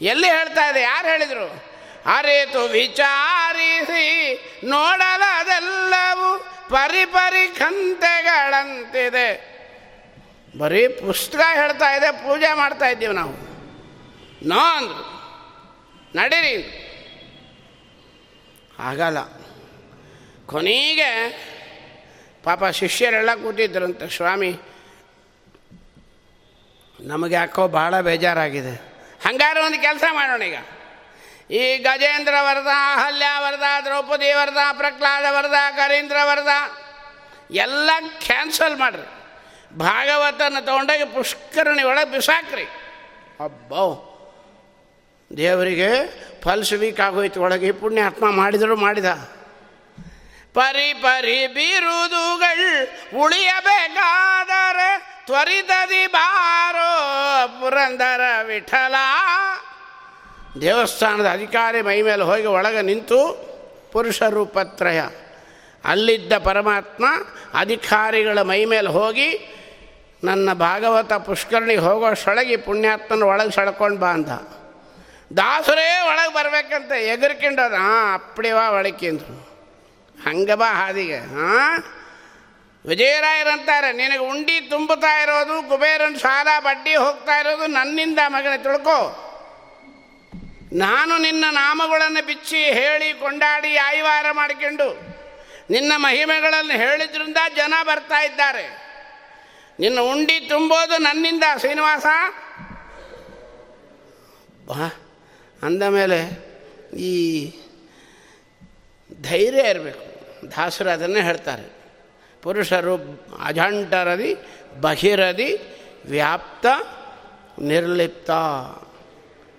ಎಲ್ಲಿ ಹೇಳ್ತಾ ಇದೆ? ಯಾರು ಹೇಳಿದರು? ಅರಿತು ವಿಚಾರಿಸಿ ನೋಡಲದೆಲ್ಲವೂ ಪರಿಪರಿ ಕಂತೆಗಳಂತಿದೆ ಬರೀ ಪುಸ್ತಕ ಹೇಳ್ತಾ ಇದೆ, ಪೂಜೆ ಮಾಡ್ತಾ ಇದ್ದೀವಿ ನಾವು. ನೋ ಅಂದರು. ನಡೀರಿ. ಆಗಲ್ಲ ಕೊನೆಗೆ ಪಾಪ ಶಿಷ್ಯರೆಲ್ಲ ಕೂತಿದ್ರಂತೆ ಸ್ವಾಮಿ, ನಮಗೆ ಯಾಕೋ ಭಾಳ ಬೇಜಾರಾಗಿದೆ. ಹಂಗಾರೆ ಒಂದು ಕೆಲಸ ಮಾಡೋಣ ಈಗ. ಈ ಗಜೇಂದ್ರ ವರದ, ಅಹಲ್ಯ ವರದ, ದ್ರೌಪದಿ ವರದ, ಪ್ರಹ್ಲಾದ ವರದ ಕರೀಂದ್ರ ವರದ, ಎಲ್ಲ ಕ್ಯಾನ್ಸಲ್ ಮಾಡಿರಿ. ಭಾಗವತನ ತಗೊಂಡಾಗ ಪುಷ್ಕರಣಿ ಒಳಗೆ ಬಿಸಾಕ್ರಿ. ಅಬ್ಬೋ. ದೇವರಿಗೆ ಫಲ್ಸ್ ವೀಕ್ ಆಗೋಯ್ತು, ಒಳಗೆ ಪುಣ್ಯಾತ್ಮ ಮಾಡಿದರೂ ಮಾಡಿದ. ಪರಿ ಪರಿ ಬಿರುದುಗಳು ಉಳಿಯಬೇಕಾದರೆ ತ್ವರಿತದಿ ಬಾರೋ ಪುರಂದರ ವಿಠಲ. ದೇವಸ್ಥಾನದ ಅಧಿಕಾರಿ ಮೈ ಮೇಲೆ ಹೋಗಿ ಒಳಗೆ ನಿಂತು ಪುರುಷ ರೂಪತ್ರಯ. ಅಲ್ಲಿದ್ದ ಪರಮಾತ್ಮ ಅಧಿಕಾರಿಗಳ ಮೈ ಮೇಲೆ ಹೋಗಿ ನನ್ನ ಭಾಗವತ ಪುಷ್ಕರಣಿಗೆ ಹೋಗೋಷ್ಟೊಳಗೆ ಪುಣ್ಯಾತ್ಮನ ಒಳಗೆ ಸಡ್ಕೊಂಡು ಬಾ ಅಂದ. ದಾಸರೇ ಒಳಗೆ ಬರಬೇಕಂತ ಎಗರ್ಕೊಂಡೋದ. ಹಾಂ ಅಪ್ಪಡಿವಾ ಒಳಕಿಂದ್ರು ಹಂಗೆ ಬಾ ಹಾದಿಗೆ. ಹಾಂ? ವಿಜಯರಾಯರಂತಾರೆ, ನಿನಗೆ ಉಂಡಿ ತುಂಬುತ್ತಾ ಇರೋದು, ಕುಬೇರನ ಸಾಲ ಬಡ್ಡಿ ಹೋಗ್ತಾ ಇರೋದು ನನ್ನಿಂದ ಮಗನ ತಿಳ್ಕೊ. ನಾನು ನಿನ್ನ ನಾಮಗಳನ್ನು ಬಿಚ್ಚಿ ಹೇಳಿ ಕೊಂಡಾಡಿ ಆಯ್ವಾರ ಮಾಡಿಕೊಂಡು ನಿನ್ನ ಮಹಿಮೆಗಳನ್ನು ಹೇಳಿದ್ರಿಂದ ಜನ ಬರ್ತಾ ಇದ್ದಾರೆ. ನಿನ್ನ ಉಂಡಿ ತುಂಬೋದು ನನ್ನಿಂದ, ಶ್ರೀನಿವಾಸ. ಅಂದ ಮೇಲೆ ಈ ಧೈರ್ಯ ಇರಬೇಕು. ದಾಸರು ಅದನ್ನೇ ಹೇಳ್ತಾರೆ. ಪುರುಷರು ಅಜಂಟರದಿ, ಬಹಿರದಿ, ವ್ಯಾಪ್ತ, ನಿರ್ಲಿಪ್ತ.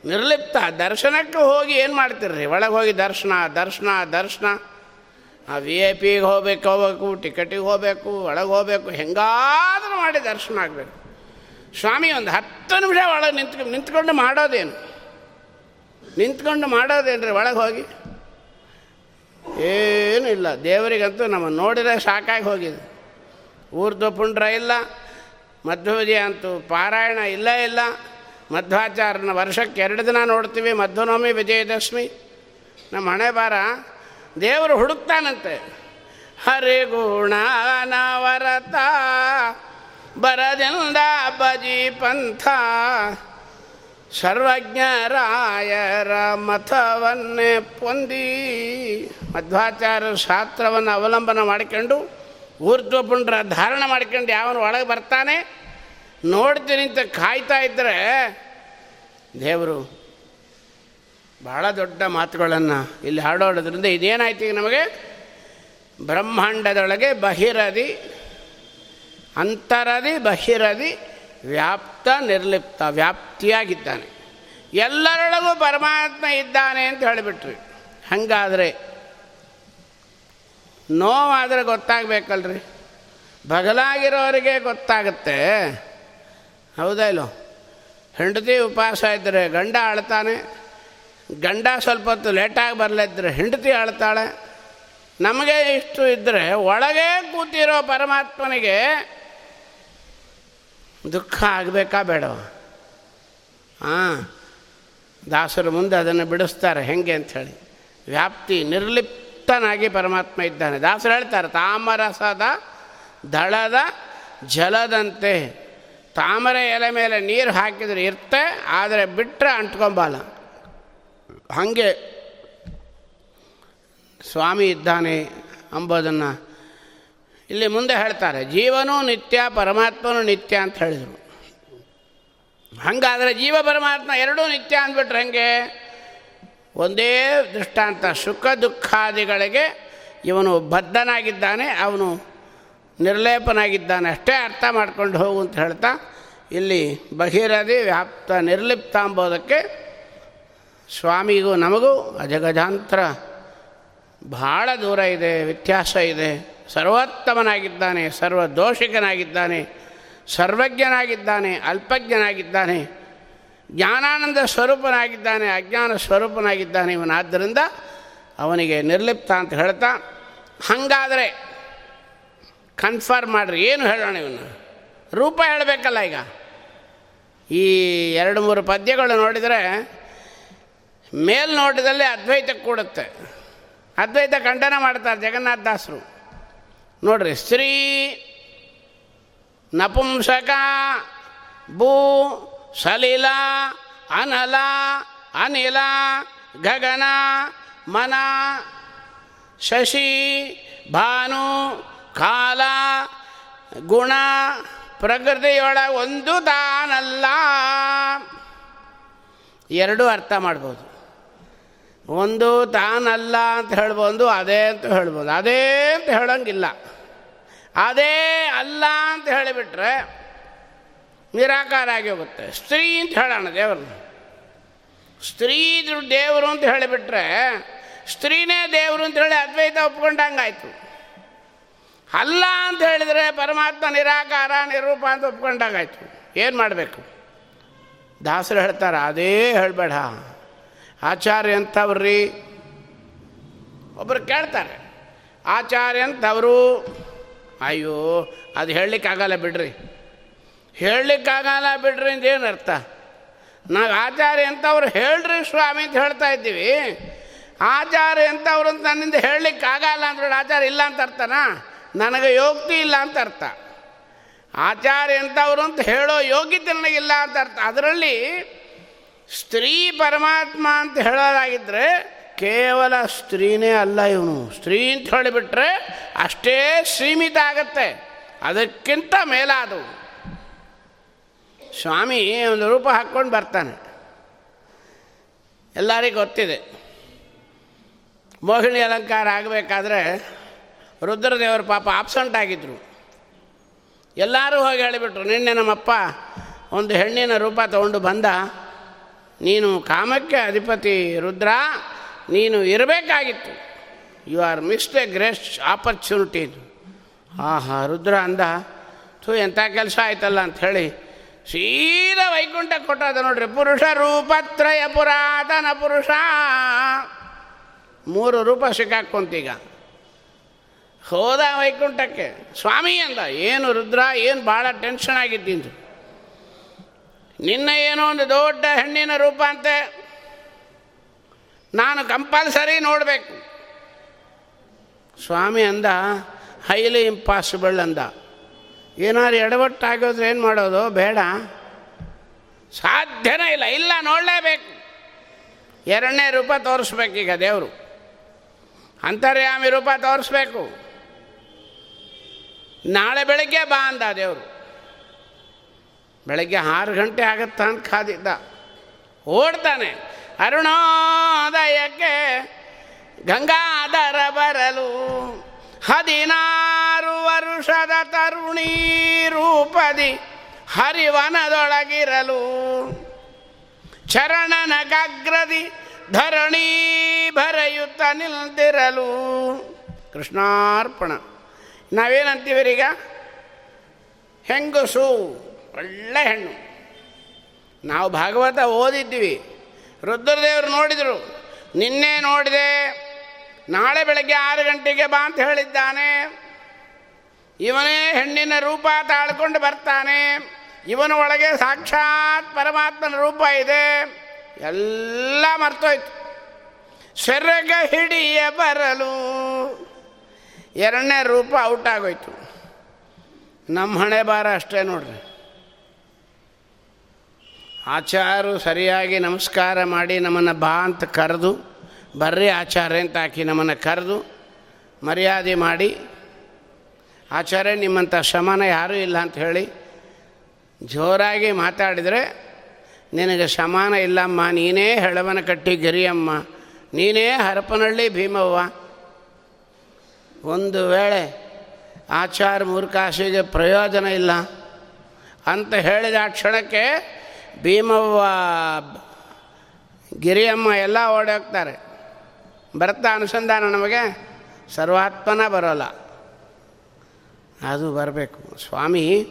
ನಿರ್ಲಿಪ್ತ. ದರ್ಶನಕ್ಕೆ ಹೋಗಿ ಏನು ಮಾಡ್ತೀರ್ರಿ? ಒಳಗೆ ಹೋಗಿ ದರ್ಶನ ದರ್ಶನ ದರ್ಶನ. ಆ ವಿ ಐ ಪಿಗೆ ಹೋಗ್ಬೇಕು ಹೋಗ್ಬೇಕು, ಟಿಕೆಟಿಗೆ ಹೋಗಬೇಕು, ಒಳಗೆ ಹೋಗಬೇಕು, ಹೆಂಗಾದರೂ ಮಾಡಿ ದರ್ಶನ ಆಗಬೇಕು. ಸ್ವಾಮಿ, ಒಂದು ಹತ್ತು ನಿಮಿಷ ಒಳಗೆ ನಿಂತ್ಕೊಂಡು ನಿಂತ್ಕೊಂಡು ಮಾಡೋದೇನು? ನಿಂತ್ಕೊಂಡು ಮಾಡೋದೇನು ರೀ ಒಳಗೆ ಹೋಗಿ? ಏನೂ ಇಲ್ಲ, ದೇವರಿಗಂತೂ ನಮ್ಮ ನೋಡಿದ್ರೆ ಸಾಕಾಗಿ ಹೋಗಿದೆ. ಊರ್ದು ಪುಂಡ್ರ ಇಲ್ಲ ಮಧ್ವವಿಜಯ ಅಂತೂ ಪಾರಾಯಣ ಇಲ್ಲ ಇಲ್ಲ. ಮಧ್ವಾಚಾರ್ಯನ ವರ್ಷಕ್ಕೆ ಎರಡು ದಿನ ನೋಡ್ತೀವಿ, ಮಧ್ವನವಮಿ, ವಿಜಯದಶಮಿ. ನಮ್ಮ ಹಣೆ ಬಾರ ದೇವರು ಹುಡುಕ್ತಾನಂತೆ. ಹರಿ ಗುಣನವರತ ಬರದಿಂದ ಬಜಿ ಪಂಥ. ಸರ್ವಜ್ಞರಾಯರ ಮತವನ್ನೇ ಪೊಂದಿ. ಮಧ್ವಾಚಾರ್ಯ ಶಾಸ್ತ್ರವನ್ನು ಅವಲಂಬನ ಮಾಡಿಕೊಂಡು, ಊರ್ಧ್ವಪುಂಡ್ರ ಧಾರಣ ಮಾಡ್ಕೊಂಡು ಯಾವನು ಒಳಗೆ ಬರ್ತಾನೆ ನೋಡ್ತೀನಿ ಅಂತ ಕಾಯ್ತಾ ಇದ್ದರೆ ದೇವರು ಭಾಳ ದೊಡ್ಡ ಮಾತುಗಳನ್ನು ಇಲ್ಲಿ ಹಾಡೋಡೋದ್ರಿಂದ ಇದೇನಾಯ್ತು ಈಗ ನಮಗೆ? ಬ್ರಹ್ಮಾಂಡದೊಳಗೆ ಬಹಿರದಿ, ಅಂತರದಿ, ಬಹಿರದಿ, ವ್ಯಾಪ್ತ, ನಿರ್ಲಿಪ್ತ, ವ್ಯಾಪ್ತಿಯಾಗಿದ್ದಾನೆ. ಎಲ್ಲರೊಳಗೂ ಪರಮಾತ್ಮ ಇದ್ದಾನೆ ಅಂತ ಹೇಳಿಬಿಟ್ರಿ ಹಾಗಾದರೆ, ನೋವಾದರೆ ಗೊತ್ತಾಗಬೇಕಲ್ರಿ. ಬಗಲಾಗಿರೋರಿಗೆ ಗೊತ್ತಾಗುತ್ತೆ. ಹೌದಾ ಇಲ್ಲೋ? ಹೆಂಡತಿ ಉಪವಾಸ ಇದ್ದರೆ ಗಂಡ ಅಳ್ತಾನೆ ಗಂಡ ಸ್ವಲ್ಪ ಹೊತ್ತು ಲೇಟಾಗಿ ಬರಲಿದ್ದರೆ ಹೆಂಡತಿ ಅಳ್ತಾಳೆ ನಮಗೆ ಇಷ್ಟು ಇದ್ದರೆ ಒಳಗೆ ಕೂತಿರೋ ಪರಮಾತ್ಮನಿಗೆ ದುಃಖ ಆಗಬೇಕಾ ಬೇಡ? ಹಾಂ ದಾಸರು ಮುಂದೆ ಅದನ್ನು ಬಿಡಿಸ್ತಾರೆ, ಹೆಂಗೆ ಅಂಥೇಳಿ ವ್ಯಾಪ್ತಿ ನಿರ್ಲಿಪ್ತನಾಗಿ ಪರಮಾತ್ಮ ಇದ್ದಾನೆ. ದಾಸರು ಹೇಳ್ತಾರೆ, ತಾಮರಸದ ದಳದ ಜಲದಂತೆ ತಾಮರೆ ಎಲೆ ಮೇಲೆ ನೀರು ಹಾಕಿದರೆ ಇರ್ತೆ ಆದರೆ ಬಿಟ್ಟರೆ ಅಂಟ್ಕೊಂಬಲ್ಲ ಹಾಗೆ ಸ್ವಾಮಿ ಇದ್ದಾನೆ ಅಂಬೋದನ್ನು ಇಲ್ಲಿ ಮುಂದೆ ಹೇಳ್ತಾರೆ, ಜೀವನೂ ನಿತ್ಯ, ಪರಮಾತ್ಮನೂ ನಿತ್ಯ ಅಂತ ಹೇಳಿದರು. ಹಾಗಾದರೆ ಜೀವ ಪರಮಾತ್ಮ ಎರಡೂ ನಿತ್ಯ ಅಂದ್ಬಿಟ್ರೆ ಹೆಂಗೆ? ಒಂದೇ ದೃಷ್ಟಾಂತ, ಸುಖ ದುಃಖಾದಿಗಳಿಗೆ ಇವನು ಬದ್ಧನಾಗಿದ್ದಾನೆ, ಅವನು ನಿರ್ಲೇಪನಾಗಿದ್ದಾನೆ. ಅಷ್ಟೇ ಅರ್ಥ ಮಾಡ್ಕೊಂಡು ಹೋಗು ಅಂತ ಹೇಳ್ತಾ, ಇಲ್ಲಿ ಬಹಿರದಿ ವ್ಯಾಪ್ತ ನಿರ್ಲಿಪ್ತ ಅಂಬೋದಕ್ಕೆ ಸ್ವಾಮಿಗೂ ನಮಗೂ ಅಜಗಜಾಂತರ ಭಾಳ ದೂರ ಇದೆ, ವ್ಯತ್ಯಾಸ ಇದೆ. ಸರ್ವೋತ್ತಮನಾಗಿದ್ದಾನೆ ಸರ್ವ ದೋಷಿಕನಾಗಿದ್ದಾನೆ ಸರ್ವಜ್ಞನಾಗಿದ್ದಾನೆ, ಅಲ್ಪಜ್ಞನಾಗಿದ್ದಾನೆ, ಜ್ಞಾನಾನಂದ ಸ್ವರೂಪನಾಗಿದ್ದಾನೆ, ಅಜ್ಞಾನ ಸ್ವರೂಪನಾಗಿದ್ದಾನೆ ಇವನಾದ್ದರಿಂದ ಅವನಿಗೆ ನಿರ್ಲಿಪ್ತ ಅಂತ ಹೇಳ್ತಾ, ಹಾಗಾದರೆ ಕನ್ಫರ್ಮ್ ಮಾಡಿರಿ, ಏನು ಹೇಳೋಣ ಇವನು? ರೂಪ ಹೇಳಬೇಕಲ್ಲ ಈಗ. ಈ ಎರಡು ಮೂರು ಪದ್ಯಗಳು ನೋಡಿದರೆ ಮೇಲ್ನೋಟದಲ್ಲಿ ಅದ್ವೈತ ಕೂಡುತ್ತೆ. ಅದ್ವೈತ ಖಂಡನ ಮಾಡ್ತಾರೆ ಜಗನ್ನಾಥ ದಾಸರು. ನೋಡ್ರಿ, ಸ್ತ್ರೀ ನಪುಂಸಕ, ಭೂ, ಸಲಿಲ, ಅನಲ, ಅನಿಲ, ಗಗನ, ಮನ, ಶಶಿ, ಭಾನು ಕಾಲ, ಗುಣ, ಪ್ರಕೃತಿಯೊಳ ಒಂದು ತಾನಲ್ಲ ಎರಡೂ ಅರ್ಥ ಮಾಡ್ಬೋದು. ಒಂದು ತಾನಲ್ಲ ಅಂತ ಹೇಳ್ಬೋದು, ಅದೇ ಅಂತ ಹೇಳ್ಬೋದು. ಅದೇ ಅಂತ ಹೇಳೋಂಗಿಲ್ಲ. ಅದೇ ಅಲ್ಲ ಅಂತ ಹೇಳಿಬಿಟ್ರೆ ನಿರಾಕಾರ ಆಗಿ ಹೋಗುತ್ತೆ. ಸ್ತ್ರೀ ಅಂತ ಹೇಳೋಣ ದೇವರು ಸ್ತ್ರೀ ದೇವರು ಅಂತ ಹೇಳಿಬಿಟ್ರೆ ಸ್ತ್ರೀನೇ ದೇವರು ಅಂತ ಹೇಳಿ ಅದ್ವೈತ ಒಪ್ಕೊಂಡಂಗಾಯ್ತು. ಅಲ್ಲ ಅಂತ ಹೇಳಿದರೆ ಪರಮಾತ್ಮ ನಿರಾಕಾರ, ನಿರೂಪ ಅಂತ ಒಪ್ಕೊಂಡಾಗಾಯ್ತು. ಏನು ಮಾಡಬೇಕು? ದಾಸರು ಹೇಳ್ತಾರೆ, ಅದೇ ಹೇಳಬೇಡ. ಆಚಾರ್ಯ ಅಂತವ್ರಿ ಒಬ್ಬರು ಕೇಳ್ತಾರೆ ಆಚಾರ್ಯ ಅಂತವರು ಅಯ್ಯೋ, ಅದು ಹೇಳಲಿಕ್ಕಾಗಲ್ಲ ಬಿಡ್ರಿ. ಹೇಳಲಿಕ್ಕಾಗಲ್ಲ ಬಿಡ್ರಿ ಅಂತ ಏನು ಅರ್ಥ? ನಾವು ಆಚಾರ್ಯ ಅಂತವ್ರು ಹೇಳ್ರಿ ಸ್ವಾಮಿ ಅಂತ ಹೇಳ್ತಾ ಇದ್ದೀವಿ. ಆಚಾರ್ಯ ಅಂತವ್ರು ಅಂತ ನನ್ನಿಂದ ಹೇಳಲಿಕ್ಕಾಗಲ್ಲ ಅಂದ್ರೆ ಆಚಾರ್ಯ ಇಲ್ಲ ಅಂತ ಅರ್ಥನಾ? ನನಗೆ ಯೋಗ್ತಿ ಇಲ್ಲ ಅಂತ ಅರ್ಥ. ಆಚಾರ್ಯ ಎಂಥವ್ರು ಅಂತ ಹೇಳೋ ಯೋಗ್ಯತೆ ನನಗಿಲ್ಲ ಅಂತ ಅರ್ಥ. ಅದರಲ್ಲಿ ಸ್ತ್ರೀ ಪರಮಾತ್ಮ ಅಂತ ಹೇಳೋದಾಗಿದ್ದರೆ ಕೇವಲ ಸ್ತ್ರೀನೇ ಅಲ್ಲ ಇವನು. ಸ್ತ್ರೀ ಅಂತ ಹೇಳಿಬಿಟ್ರೆ ಅಷ್ಟೇ ಸೀಮಿತ ಆಗತ್ತೆ. ಅದಕ್ಕಿಂತ ಮೇಲಾದವು. ಸ್ವಾಮಿ ಒಂದು ರೂಪ ಹಾಕ್ಕೊಂಡು ಬರ್ತಾನೆ. ಎಲ್ಲರಿಗೂ ಗೊತ್ತಿದೆ. ಮೋಹಿಣಿ ಅಲಂಕಾರ ಆಗಬೇಕಾದ್ರೆ ರುದ್ರದೇವರು ಪಾಪ ಆಬ್ಸೆಂಟ್ ಆಗಿದ್ದರು ಎಲ್ಲರೂ ಹೋಗಿ ಹೇಳಿಬಿಟ್ರು, ನಿನ್ನೆ ನಮ್ಮಪ್ಪ ಒಂದು ಹೆಣ್ಣಿನ ರೂಪ ತಗೊಂಡು ಬಂದ. ನೀನು ಕಾಮಕ್ಕೆ ಅಧಿಪತಿ ರುದ್ರ, ನೀನು ಇರಬೇಕಾಗಿತ್ತು. You are missed a great opportunity ಆಹಾ, ರುದ್ರ ಅಂದ, ಥೂ, ಎಂಥ ಕೆಲಸ ಆಯ್ತಲ್ಲ? ಅಂಥೇಳಿ ಸೀದಾ ವೈಕುಂಠ ಕೊಟ್ಟದ ನೋಡ್ರಿ, ಪುರುಷ ರೂಪತ್ರಯ ಪುರಾತನ ಪುರುಷ. ಮೂರು ರೂಪ ಸಿಕ್ಕಾಕೊಂತೀಗ ಹೋದ ವೈಕುಂಠಕ್ಕೆ ಸ್ವಾಮಿ ಅಂದ, ಏನು ರುದ್ರ, ಏನು ಭಾಳ ಟೆನ್ಷನ್ ಆಗಿದ್ದೀನಿ ನಿನ್ನ ಏನೋ ಒಂದು ದೊಡ್ಡ ಹೆಣ್ಣಿನ ರೂಪ ಅಂತೆ. ನಾನು ಕಂಪಲ್ಸರಿ ನೋಡಬೇಕು. ಸ್ವಾಮಿ ಅಂದ, ಹೈಲಿ ಇಂಪಾಸಿಬಲ್ ಅಂದ. ಏನಾದ್ರು ಎಡವಟ್ಟಾಗೋದ್ರೆ ಏನು ಮಾಡೋದು? ಬೇಡ. ಸಾಧ್ಯನೇ ಇಲ್ಲ ಇಲ್ಲ ನೋಡಲೇಬೇಕು. ಎರಡನೇ ರೂಪ ತೋರಿಸ್ಬೇಕೀಗ ದೇವರು. ಅಂತರ್ಯಾಮಿ ರೂಪ ತೋರಿಸ್ಬೇಕು. ನಾಳೆ ಬೆಳಗ್ಗೆ ಬಾ ಅಂದ ದೇವರು. ಬೆಳಗ್ಗೆ ಆರು ಗಂಟೆ ಆಗತ್ತಾ ಅಂತ ಕಾದಿದ್ದ. ಓಡ್ತಾನೆ, ಅರುಣೋದಯಕ್ಕೆ ಗಂಗಾಧರ ಬರಲು ಹದಿನಾರು ವರುಷದ ತರುಣಿ ರೂಪದಿ ಹರಿವನದೊಳಗಿರಲು. ಚರಣನ ಗಗ್ರದಿ ಧರಣಿ ಭರೆಯುತ್ತ ನಿಲ್ದಿರಲು. ಕೃಷ್ಣಾರ್ಪಣ. ನಾವೇನಂತೀವರೀಗ ಹೆಂಗಸು, ಒಳ್ಳೆ ಹೆಣ್ಣು. ನಾವು ಭಾಗವತ ಓದಿದ್ವಿ ರುದ್ರದೇವರು ನೋಡಿದರು, ನಿನ್ನೆ ನೋಡಿದೆ, ನಾಳೆ ಬೆಳಗ್ಗೆ ಆರು ಗಂಟೆಗೆ ಬಾ ಅಂತ ಹೇಳಿದ್ದಾನೆ. ಇವನೇ ಹೆಣ್ಣಿನ ರೂಪ ತಾಳ್ಕೊಂಡು ಬರ್ತಾನೆ. ಇವನ ಒಳಗೆ ಸಾಕ್ಷಾತ್ ಪರಮಾತ್ಮನ ರೂಪ ಇದೆ. ಎಲ್ಲ ಮರ್ತೋಯ್ತು. ಸೆರಗ ಹಿಡಿಯ ಬರಲು. ಎರಡನೇ ರೂಪ ಔಟ್ ಆಗೋಯ್ತು. ನಮ್ಮ ಹಣೆ ಬಾರ ಅಷ್ಟೇ ನೋಡ್ರಿ. ಆಚಾರು ಸರಿಯಾಗಿ ನಮಸ್ಕಾರ ಮಾಡಿ ನಮ್ಮನ್ನು ಬಾ ಅಂತ ಕರೆದು, ಬರ್ರಿ ಆಚಾರ್ಯ ಅಂತ ಹಾಕಿ ನಮ್ಮನ್ನು ಕರೆದು, ಮರ್ಯಾದೆ ಮಾಡಿ, ಆಚಾರ್ಯ ನಿಮ್ಮಂಥ ಶಮನ ಯಾರೂ ಇಲ್ಲ ಅಂತ ಹೇಳಿ ಜೋರಾಗಿ ಮಾತಾಡಿದರೆ, ನಿನಗೆ ಶಮಾನ ಇಲ್ಲಮ್ಮ, ನೀನೇ ಹೆಳವನ ಕಟ್ಟಿ ಗಿರಿಯಮ್ಮ, ನೀನೇ ಹರಪನಹಳ್ಳಿ ಭೀಮವ್ವ ಒಂದು ವೇಳೆ ಆಚಾರ ಮೂರ್ಖಾಶಿಗೆ ಪ್ರಯೋಜನ ಇಲ್ಲ ಅಂತ ಹೇಳಿದ ಆ ಕ್ಷಣಕ್ಕೆ ಭೀಮವ್ವ ಗಿರಿಯಮ್ಮ ಎಲ್ಲ ಓಡೋಗ್ತಾರೆ ಬರ್ತಾ ಅನುಸಂಧಾನ ನಮಗೆ ಸರ್ವಾತ್ಮನ ಬರೋಲ್ಲ. ಅದು ಬರಬೇಕು. ಸ್ವಾಮಿ,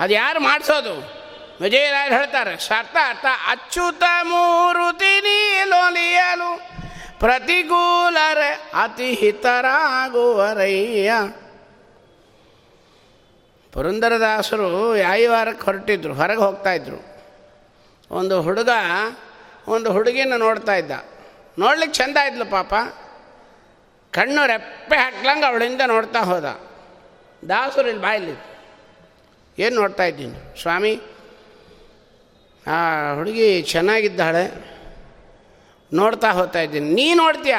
ಅದು ಯಾರು ಮಾಡಿಸೋದು? ವಿಜಯರಾಯರು ಹೇಳ್ತಾರೆ ಸತತ ಅಚ್ಯುತ ಮೂರುತಿ ನೀಲೊಲಿಯಲು ಪ್ರತಿಕೂಲರೆ ಅತಿ ಹಿತರಾಗುವರಯ್ಯ. ಪುರಂದರದಾಸರು ಯಾಯಿವಾರಕ್ಕೆ ಹೊರಟಿದ್ರು, ಹೊರಗೆ ಹೋಗ್ತಾಯಿದ್ರು ಒಂದು ಹುಡುಗ, ಒಂದು ಹುಡುಗಿನ ನೋಡ್ತಾ ಇದ್ದ. ನೋಡ್ಲಿಕ್ಕೆ ಚೆಂದ ಇದ್ಲು ಪಾಪ. ಕಣ್ಣು ರೆಪ್ಪೆ ಹಾಕ್ಲಂಗೆ ಅವಳಿಂದ ನೋಡ್ತಾ ಹೋದ. ದಾಸರು ಇಲ್ಲಿ ಬಾಯಲ್ಲಿ ಏನು ನೋಡ್ತಾ ಇದ್ದೀನಿ? ಸ್ವಾಮಿ, ಆ ಹುಡುಗಿ ಚೆನ್ನಾಗಿದ್ದಾಳೆ. ನೋಡ್ತಾ ಹೋಗ್ತಾ ಇದ್ದೀನಿ. ನೀ ನೋಡ್ತೀಯ?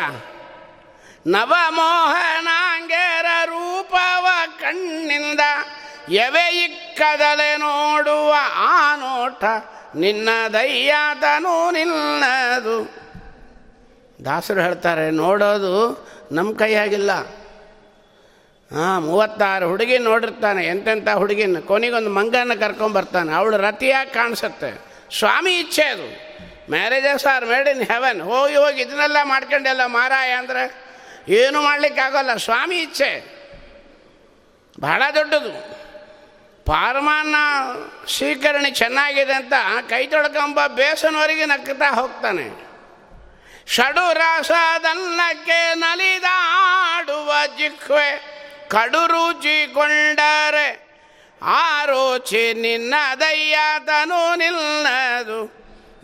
ನವಮೋಹನಾಂಗೇರ ರೂಪವ ಕಣ್ಣಿಂದ ಎವೆ ಇಕ್ಕದಲೆ ನೋಡುವ ಆ ನೋಟ ನಿನ್ನ ದಯ್ಯಾತನು ನಿನ್ನದು. ದಾಸರು ಹೇಳ್ತಾರೆ, ನೋಡೋದು ನಮ್ಮ ಕೈಯಾಗಿಲ್ಲ ಹಾಂ, ಮೂವತ್ತಾರು ಹುಡುಗಿ ನೋಡಿರ್ತಾನೆ ಎಂತೆಂಥ ಹುಡುಗಿನ? ಕೊನೆಗೊಂದು ಮಂಗನ ಕರ್ಕೊಂಬರ್ತಾನೆ, ಅವಳು ರತಿಯಾಗಿ ಕಾಣಿಸುತ್ತೆ. ಸ್ವಾಮಿ ಇಚ್ಛೆ ಅದು. Marriages are made in heaven ಹೋಗಿ ಹೋಗಿ ಇದನ್ನೆಲ್ಲ ಮಾಡ್ಕೊಂಡೆಲ್ಲ ಮಾರಾಯ ಅಂದರೆ ಏನು ಮಾಡಲಿಕ್ಕಾಗಲ್ಲ. ಸ್ವಾಮಿ ಇಚ್ಛೆ. ಬಹಳ ದೊಡ್ಡದು. ಪಾರಮಾನ ಸ್ವೀಕರಣೆ ಚೆನ್ನಾಗಿದೆ ಅಂತ ಕೈ ತೊಳ್ಕೊಂಬ ಬೇಸನವರೆಗೆ ನಕ್ಕತಾ ಹೋಗ್ತಾನೆ. ಷಡು ರಸದಲ್ಲಕ್ಕೆ ನಲಿದಾಡುವ ಜಿಕ್ವೆ ಕಡು ರುಚಿಗೊಂಡರೆ ಆ ರುಚಿ ನಿನ್ನದು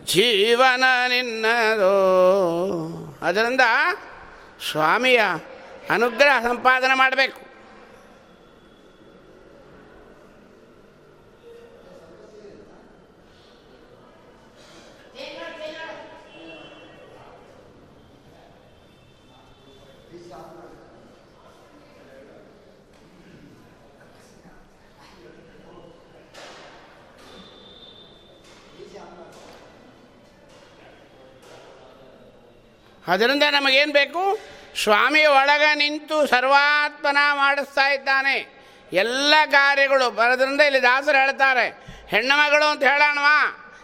ಜೀವನ ನಿನ್ನದು. ಅದರಿಂದ ಸ್ವಾಮಿಯ ಅನುಗ್ರಹ ಸಂಪಾದನೆ ಮಾಡಬೇಕು. ಅದರಿಂದ ನಮಗೇನು ಬೇಕು? ಸ್ವಾಮಿ ಒಳಗೆ ನಿಂತು ಸರ್ವಾತ್ಮನ ಮಾಡಿಸ್ತಾ ಇದ್ದಾನೆ. ಎಲ್ಲ ಕಾರ್ಯಗಳು ಬರೋದ್ರಿಂದ ಇಲ್ಲಿ ದಾಸರು ಹೇಳ್ತಾರೆ, ಹೆಣ್ಣು ಮಗಳು ಅಂತ ಹೇಳೋಣವ?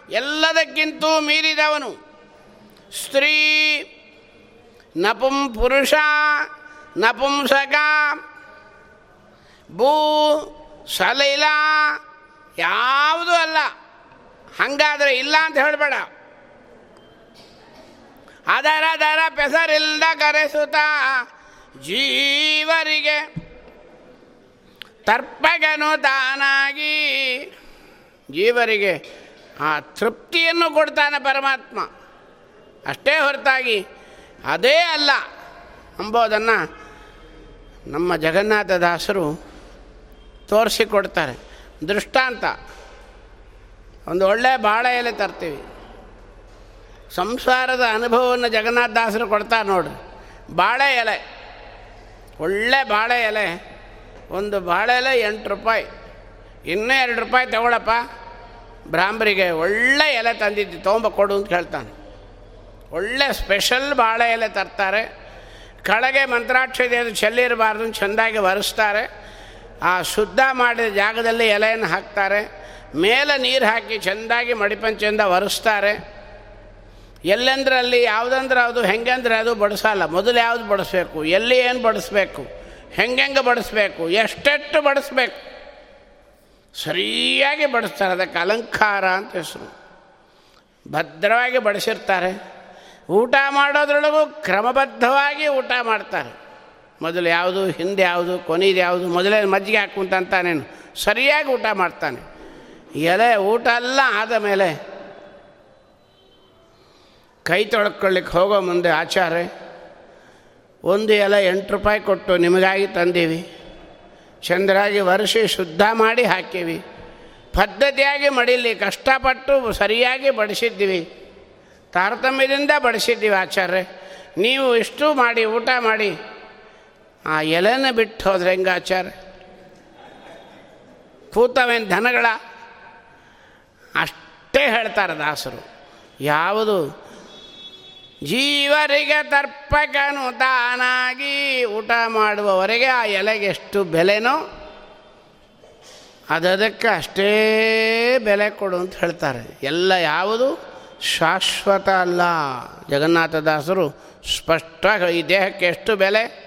ಎಲ್ಲದಕ್ಕಿಂತೂ ಮೀರಿದವನು. ಸ್ತ್ರೀ, ನಪುಂ ಪುರುಷ ನಪುಂಸಕ ಭೂ, ಸಲೈಲ, ಯಾವುದೂ ಅಲ್ಲ. ಹಂಗಾದರೆ ಇಲ್ಲ ಅಂತ ಹೇಳಬೇಡ. ಅದರ ದರ ಪೆಸರಿಲ್ದ ಕರೆಸುತ್ತ ಜೀವರಿಗೆ ತರ್ಪಗನು ತಾನಾಗಿ ಜೀವರಿಗೆ ಆ ತೃಪ್ತಿಯನ್ನು ಕೊಡ್ತಾನೆ ಪರಮಾತ್ಮ. ಅಷ್ಟೇ ಹೊರತಾಗಿ ಅದೇ ಅಲ್ಲ ಅಂಬೋದನ್ನು ನಮ್ಮ ಜಗನ್ನಾಥದಾಸರು ತೋರಿಸಿಕೊಡ್ತಾರೆ. ದೃಷ್ಟಾಂತ. ಒಂದು ಒಳ್ಳೆಯ ಬಾಳೆ ಎಲೆ ತರ್ತೀವಿ. ಸಂಸಾರದ ಅನುಭವವನ್ನು ಜಗನ್ನಾಥದಾಸರು ಕೊಡ್ತಾರೆ ನೋಡ್ರಿ. ಬಾಳೆ ಎಲೆ. ಒಳ್ಳೆ ಬಾಳೆ ಎಲೆ. ಒಂದು ಬಾಳೆ ಎಲೆ ಎಂಟು ರೂಪಾಯಿ. ಇನ್ನೂ ಎರಡು ರೂಪಾಯಿ ತಗೊಳಪ್ಪ. ಬ್ರಾಹ್ಮರಿಗೆ ಒಳ್ಳೆ ಎಲೆ ತಂದಿದ್ದು, ತೊಗೊಂಬ ಕೊಡು ಅಂತ ಹೇಳ್ತಾನೆ. ಒಳ್ಳೆ ಸ್ಪೆಷಲ್ ಬಾಳೆ ಎಲೆ ತರ್ತಾರೆ. ಕಳಗೆ ಮಂತ್ರಾಕ್ಷತೆ ಅದು ಚೆಲ್ಲಿರಬಾರ್ದು ಚೆಂದಾಗಿ ಒರೆಸ್ತಾರೆ. ಆ ಶುದ್ಧ ಮಾಡಿದ ಜಾಗದಲ್ಲಿ ಎಲೆಯನ್ನು ಹಾಕ್ತಾರೆ. ಮೇಲೆ ನೀರು ಹಾಕಿ ಚೆಂದಾಗಿ ಮಡಿಪಂಚೆಯಿಂದ ಒರೆಸ್ತಾರೆ. ಎಲ್ಲೆಂದ್ರೆ ಅಲ್ಲಿ ಯಾವುದಂದ್ರೆ ಅದು, ಹೆಂಗಂದ್ರೆ ಅದು ಬಡಿಸಲ್ಲ. ಮೊದಲು ಯಾವುದು ಬಡಿಸ್ಬೇಕು? ಎಲ್ಲಿ ಏನು ಬಡಿಸ್ಬೇಕು? ಹೆಂಗೆಂಗೆ ಬಡಿಸ್ಬೇಕು? ಎಷ್ಟೆಷ್ಟು ಬಡಿಸ್ಬೇಕು? ಸರಿಯಾಗಿ ಬಡಿಸ್ತಾರೆ. ಅದಕ್ಕೆ ಅಲಂಕಾರ ಅಂತ ಹೆಸರು. ಭದ್ರವಾಗಿ ಬಡಿಸಿರ್ತಾರೆ. ಊಟ ಮಾಡೋದ್ರೊಳಗೂ ಕ್ರಮಬದ್ಧವಾಗಿ ಊಟ ಮಾಡ್ತಾರೆ. ಮೊದಲು ಯಾವುದು, ಹಿಂದೆ ಯಾವುದು, ಕೊನೆದು ಯಾವುದು, ಮೊದಲೇ ಮಜ್ಜಿಗೆ ಹಾಕುಂತಂತಾನೇನು ಸರಿಯಾಗಿ ಊಟ ಮಾಡ್ತಾನೆ. ಎಲೆ ಊಟ ಎಲ್ಲ ಆದ ಮೇಲೆ ಕೈ ತೊಳ್ಕೊಳ್ಳಿಕ್ಕೆ ಹೋಗೋ ಮುಂದೆ ಆಚಾರ್ಯ, ಒಂದು ಎಲೆ ಎಂಟು ರೂಪಾಯಿ ಕೊಟ್ಟು ನಿಮಗಾಗಿ ತಂದೀವಿ. ಚಂದ್ರಾಗಿ ವರ್ಷಿ ಶುದ್ಧ ಮಾಡಿ ಹಾಕೀವಿ. ಪದ್ಧತಿಯಾಗಿ ಮಡಿಲಿ, ಕಷ್ಟಪಟ್ಟು ಸರಿಯಾಗಿ ಬಡಿಸಿದ್ದೀವಿ. ತಾರತಮ್ಯದಿಂದ ಬಡಿಸಿದ್ದೀವಿ ಆಚಾರ್ಯ. ನೀವು ಇಷ್ಟು ಮಾಡಿ, ಊಟ ಮಾಡಿ, ಆ ಎಲೆನ ಬಿಟ್ಟು ಹೋದ್ರೆ ಹೆಂಗೆ ಆಚಾರ್ಯ? ಕೂತವೇನು ದನಗಳ ಅಷ್ಟೇ ಹೇಳ್ತಾರೆ ದಾಸರು. ಯಾವುದು ಜೀವರಿಗೆ ತರ್ಪಕನು ತಾನಾಗಿ ಊಟ ಮಾಡುವವರೆಗೆ ಆ ಎಲೆಗೆ ಎಷ್ಟು ಬೆಲೆನೋ ಅದಕ್ಕೆ ಅಷ್ಟೇ ಬೆಲೆ ಕೊಡು ಅಂತ ಹೇಳ್ತಾರೆ. ಎಲ್ಲ ಯಾವುದು? ಶಾಶ್ವತ ಅಲ್ಲ. ಜಗನ್ನಾಥದಾಸರು ಸ್ಪಷ್ಟವಾಗಿ ಈ ದೇಹಕ್ಕೆ ಎಷ್ಟು ಬೆಲೆ?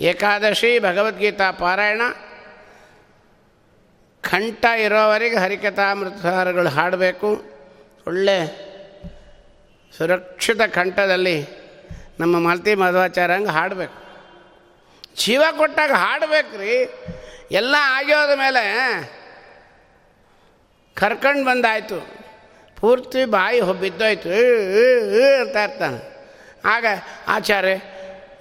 ಏಕಾದಶಿ, ಭಗವದ್ಗೀತಾ, ಪಾರಾಯಣ. ಕಂಠ ಇರೋವರೆಗೆ ಹರಿಕಥಾಮೃತಸಾರಗಳು ಹಾಡಬೇಕು. ಒಳ್ಳೆ ಸುರಕ್ಷಿತ ಕಂಠದಲ್ಲಿ ನಮ್ಮ ಮಲ್ತಿ ಮಧ್ವಾಚಾರ ಹಂಗೆ ಹಾಡಬೇಕು. ಜೀವ ಕೊಟ್ಟಾಗ ಹಾಡಬೇಕು ರೀ ಎಲ್ಲ ಆಗ್ಯೋದ ಮೇಲೆ ಕರ್ಕೊಂಡು ಬಂದಾಯಿತು. ಪೂರ್ತಿ ಬಾಯಿ ಬಿದ್ದೋಯ್ತು. ಅಂತ ಇರ್ತಾನೆ ಆಗ ಆಚಾರ್ಯ,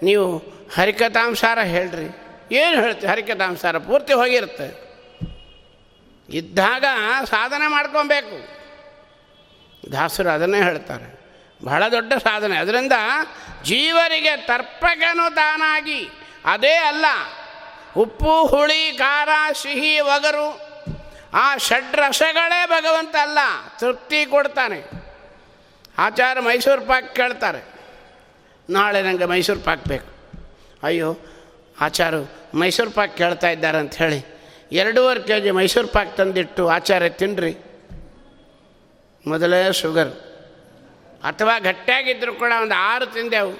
ನೀವು ಹರಿಕಥಾಂಸಾರ ಹೇಳ್ರಿ. ಏನು ಹೇಳ್ತೀವಿ ಹರಿಕಥಾಂಸಾರ? ಪೂರ್ತಿ ಹೋಗಿರುತ್ತೆ. ಇದ್ದಾಗ ಸಾಧನೆ ಮಾಡ್ಕೊಬೇಕು. ದಾಸರು ಅದನ್ನೇ ಹೇಳ್ತಾರೆ. ಬಹಳ ದೊಡ್ಡ ಸಾಧನೆ. ಅದರಿಂದ ಜೀವರಿಗೆ ತರ್ಪಕನು ತಾನಾಗಿ. ಅದೇ ಅಲ್ಲ, ಉಪ್ಪು, ಹುಳಿ, ಖಾರ, ಸಿಹಿ, ಒಗರು, ಆ ಷಡ್ರಸಗಳೇ ಭಗವಂತ ಅಲ್ಲ, ತೃಪ್ತಿ ಕೊಡ್ತಾನೆ. ಆಚಾರ ಮೈಸೂರು ಪಾಕ್ ಕೇಳ್ತಾರೆ, ನಾಳೆ ನನಗೆ ಮೈಸೂರು ಪಾಕ್ ಬೇಕು. ಅಯ್ಯೋ, ಆಚಾರು ಮೈಸೂರು ಪಾಕ್ ಕೇಳ್ತಾ ಇದ್ದಾರೆ ಅಂತ ಹೇಳಿ, ಎರಡೂವರೆ ಕೆ ಜಿ ಮೈಸೂರು ಪಾಕ್ ತಂದಿಟ್ಟು ಆಚಾರ್ಯ ತಿನ್ನಿರಿ ಮೊದಲೇ ಶುಗರ್. ಅಥವಾ ಗಟ್ಟಿಯಾಗಿದ್ದರೂ ಕೂಡ ಒಂದು ಆರು ತಿಂದೆವು.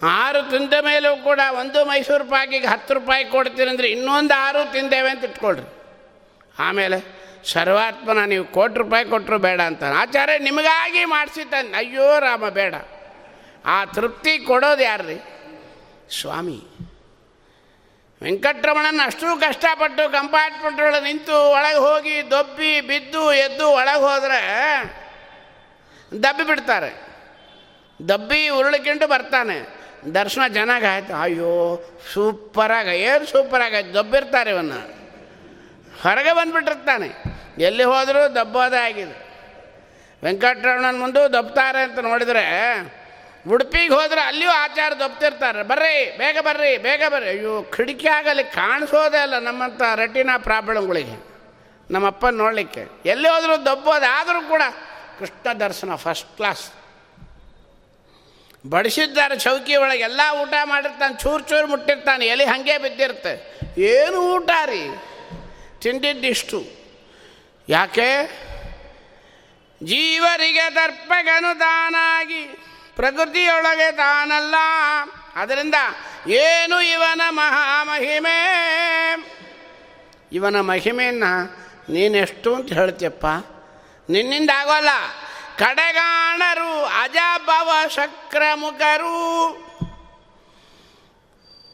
ಆರು ತಿಂದ ಮೇಲೂ ಕೂಡ ಒಂದು ಮೈಸೂರು ಪಾಕಿಗೆ ಹತ್ತು ರೂಪಾಯಿ ಕೊಡ್ತೀನಿ ಅಂದರೆ ಇನ್ನೊಂದು ಆರು ತಿಂದೇವೆ ಅಂತ ಇಟ್ಕೊಳ್ರಿ. ಆಮೇಲೆ ಸರ್ವಾತ್ಮನ ನೀವು ಕೋಟಿ ರೂಪಾಯಿ ಕೊಟ್ಟರು ಬೇಡ ಅಂತ ಆಚಾರ್ಯ, ನಿಮಗಾಗಿ ಮಾಡಿಸಿ ತಂದು ಅಯ್ಯೋ ರಾಮ, ಬೇಡ. ಆ ತೃಪ್ತಿ ಕೊಡೋದು ಯಾರ್ರಿ? ಸ್ವಾಮಿ. ವೆಂಕಟರಮಣನ ಅಷ್ಟು ಕಷ್ಟಪಟ್ಟು ಕಂಪಾರ್ಟ್ಮೆಂಟ್ ನಿಂತು ಒಳಗೆ ಹೋಗಿ ದೊಬ್ಬಿ, ಬಿದ್ದು, ಎದ್ದು ಒಳಗೆ ಹೋದರೆ ದಬ್ಬಿ ಬಿಡ್ತಾರೆ. ದಬ್ಬಿ ಉರುಳಿಕೊಂಡು ಬರ್ತಾನೆ. ದರ್ಶನ ಚೆನ್ನಾಗಾಯ್ತು ಅಯ್ಯೋ ಸೂಪರಾಗ ಏನು ಸೂಪರಾಗಾಯ್ತು ದಬ್ಬಿರ್ತಾರೆ ಇವನ್ನ ಹೊರಗೆ ಬಂದುಬಿಟ್ಟಿರ್ತಾನೆ. ಎಲ್ಲಿ ಹೋದರೂ ದಬ್ಬೋದೇ ಆಗಿದೆ. ವೆಂಕಟರಮಣನ ಮುಂದೆ ದಬ್ತಾರೆ ಅಂತ ನೋಡಿದರೆ, ಉಡುಪಿಗೆ ಹೋದ್ರೆ ಅಲ್ಲಿಯೂ ಆಚಾರ ದಬ್ತಿರ್ತಾರೆ. ಬರ್ರಿ, ಬೇಗ ಬರ್ರಿ ಬೇಗ ಬರ್ರಿ. ಅಯ್ಯೋ, ಕಿಟಕಿ ಆಗಲಿ, ಕಾಣಿಸೋದೇ ಅಲ್ಲ ನಮ್ಮಂಥ ರೆಟಿನಾ ಪ್ರಾಬ್ಲಮ್ಗಳಿಗೆ. ನಮ್ಮಪ್ಪ ನೋಡಲಿಕ್ಕೆ. ಎಲ್ಲಿ ಹೋದರೂ ದಬ್ಬೋದು, ಆದರೂ ಕೂಡ ಕೃಷ್ಣ ದರ್ಶನ ಫಸ್ಟ್ ಕ್ಲಾಸ್ ಬಡಿಸಿದ್ದಾರೆ ಚೌಕಿ ಒಳಗೆ, ಎಲ್ಲ ಊಟ ಮಾಡಿರ್ತಾನೆ, ಚೂರು ಚೂರು ಮುಟ್ಟಿರ್ತಾನೆ, ಎಲೆ ಹಾಗೆ ಬಿದ್ದಿರುತ್ತೆ. ಏನು ಊಟ ರೀ? ತಿಂದಿದ್ದಿಷ್ಟು ಯಾಕೆ? ಜೀವರಿಗೆ ದರ್ಪಗನು ತಾನಾಗಿ ಪ್ರಕೃತಿಯೊಳಗೆ ತಾನಲ್ಲ. ಅದರಿಂದ ಏನು ಇವನ ಮಹಾಮಹಿಮೆ? ಇವನ ಮಹಿಮೆಯನ್ನು ನೀನೆಷ್ಟು ಅಂತ ಹೇಳ್ತೀಯಪ್ಪ. ನಿನ್ನಿಂದ ಆಗೋಲ್ಲ ಕಡೆಗಾಣರು ಅಜಭವ ಶಕ್ರಮುಖರು.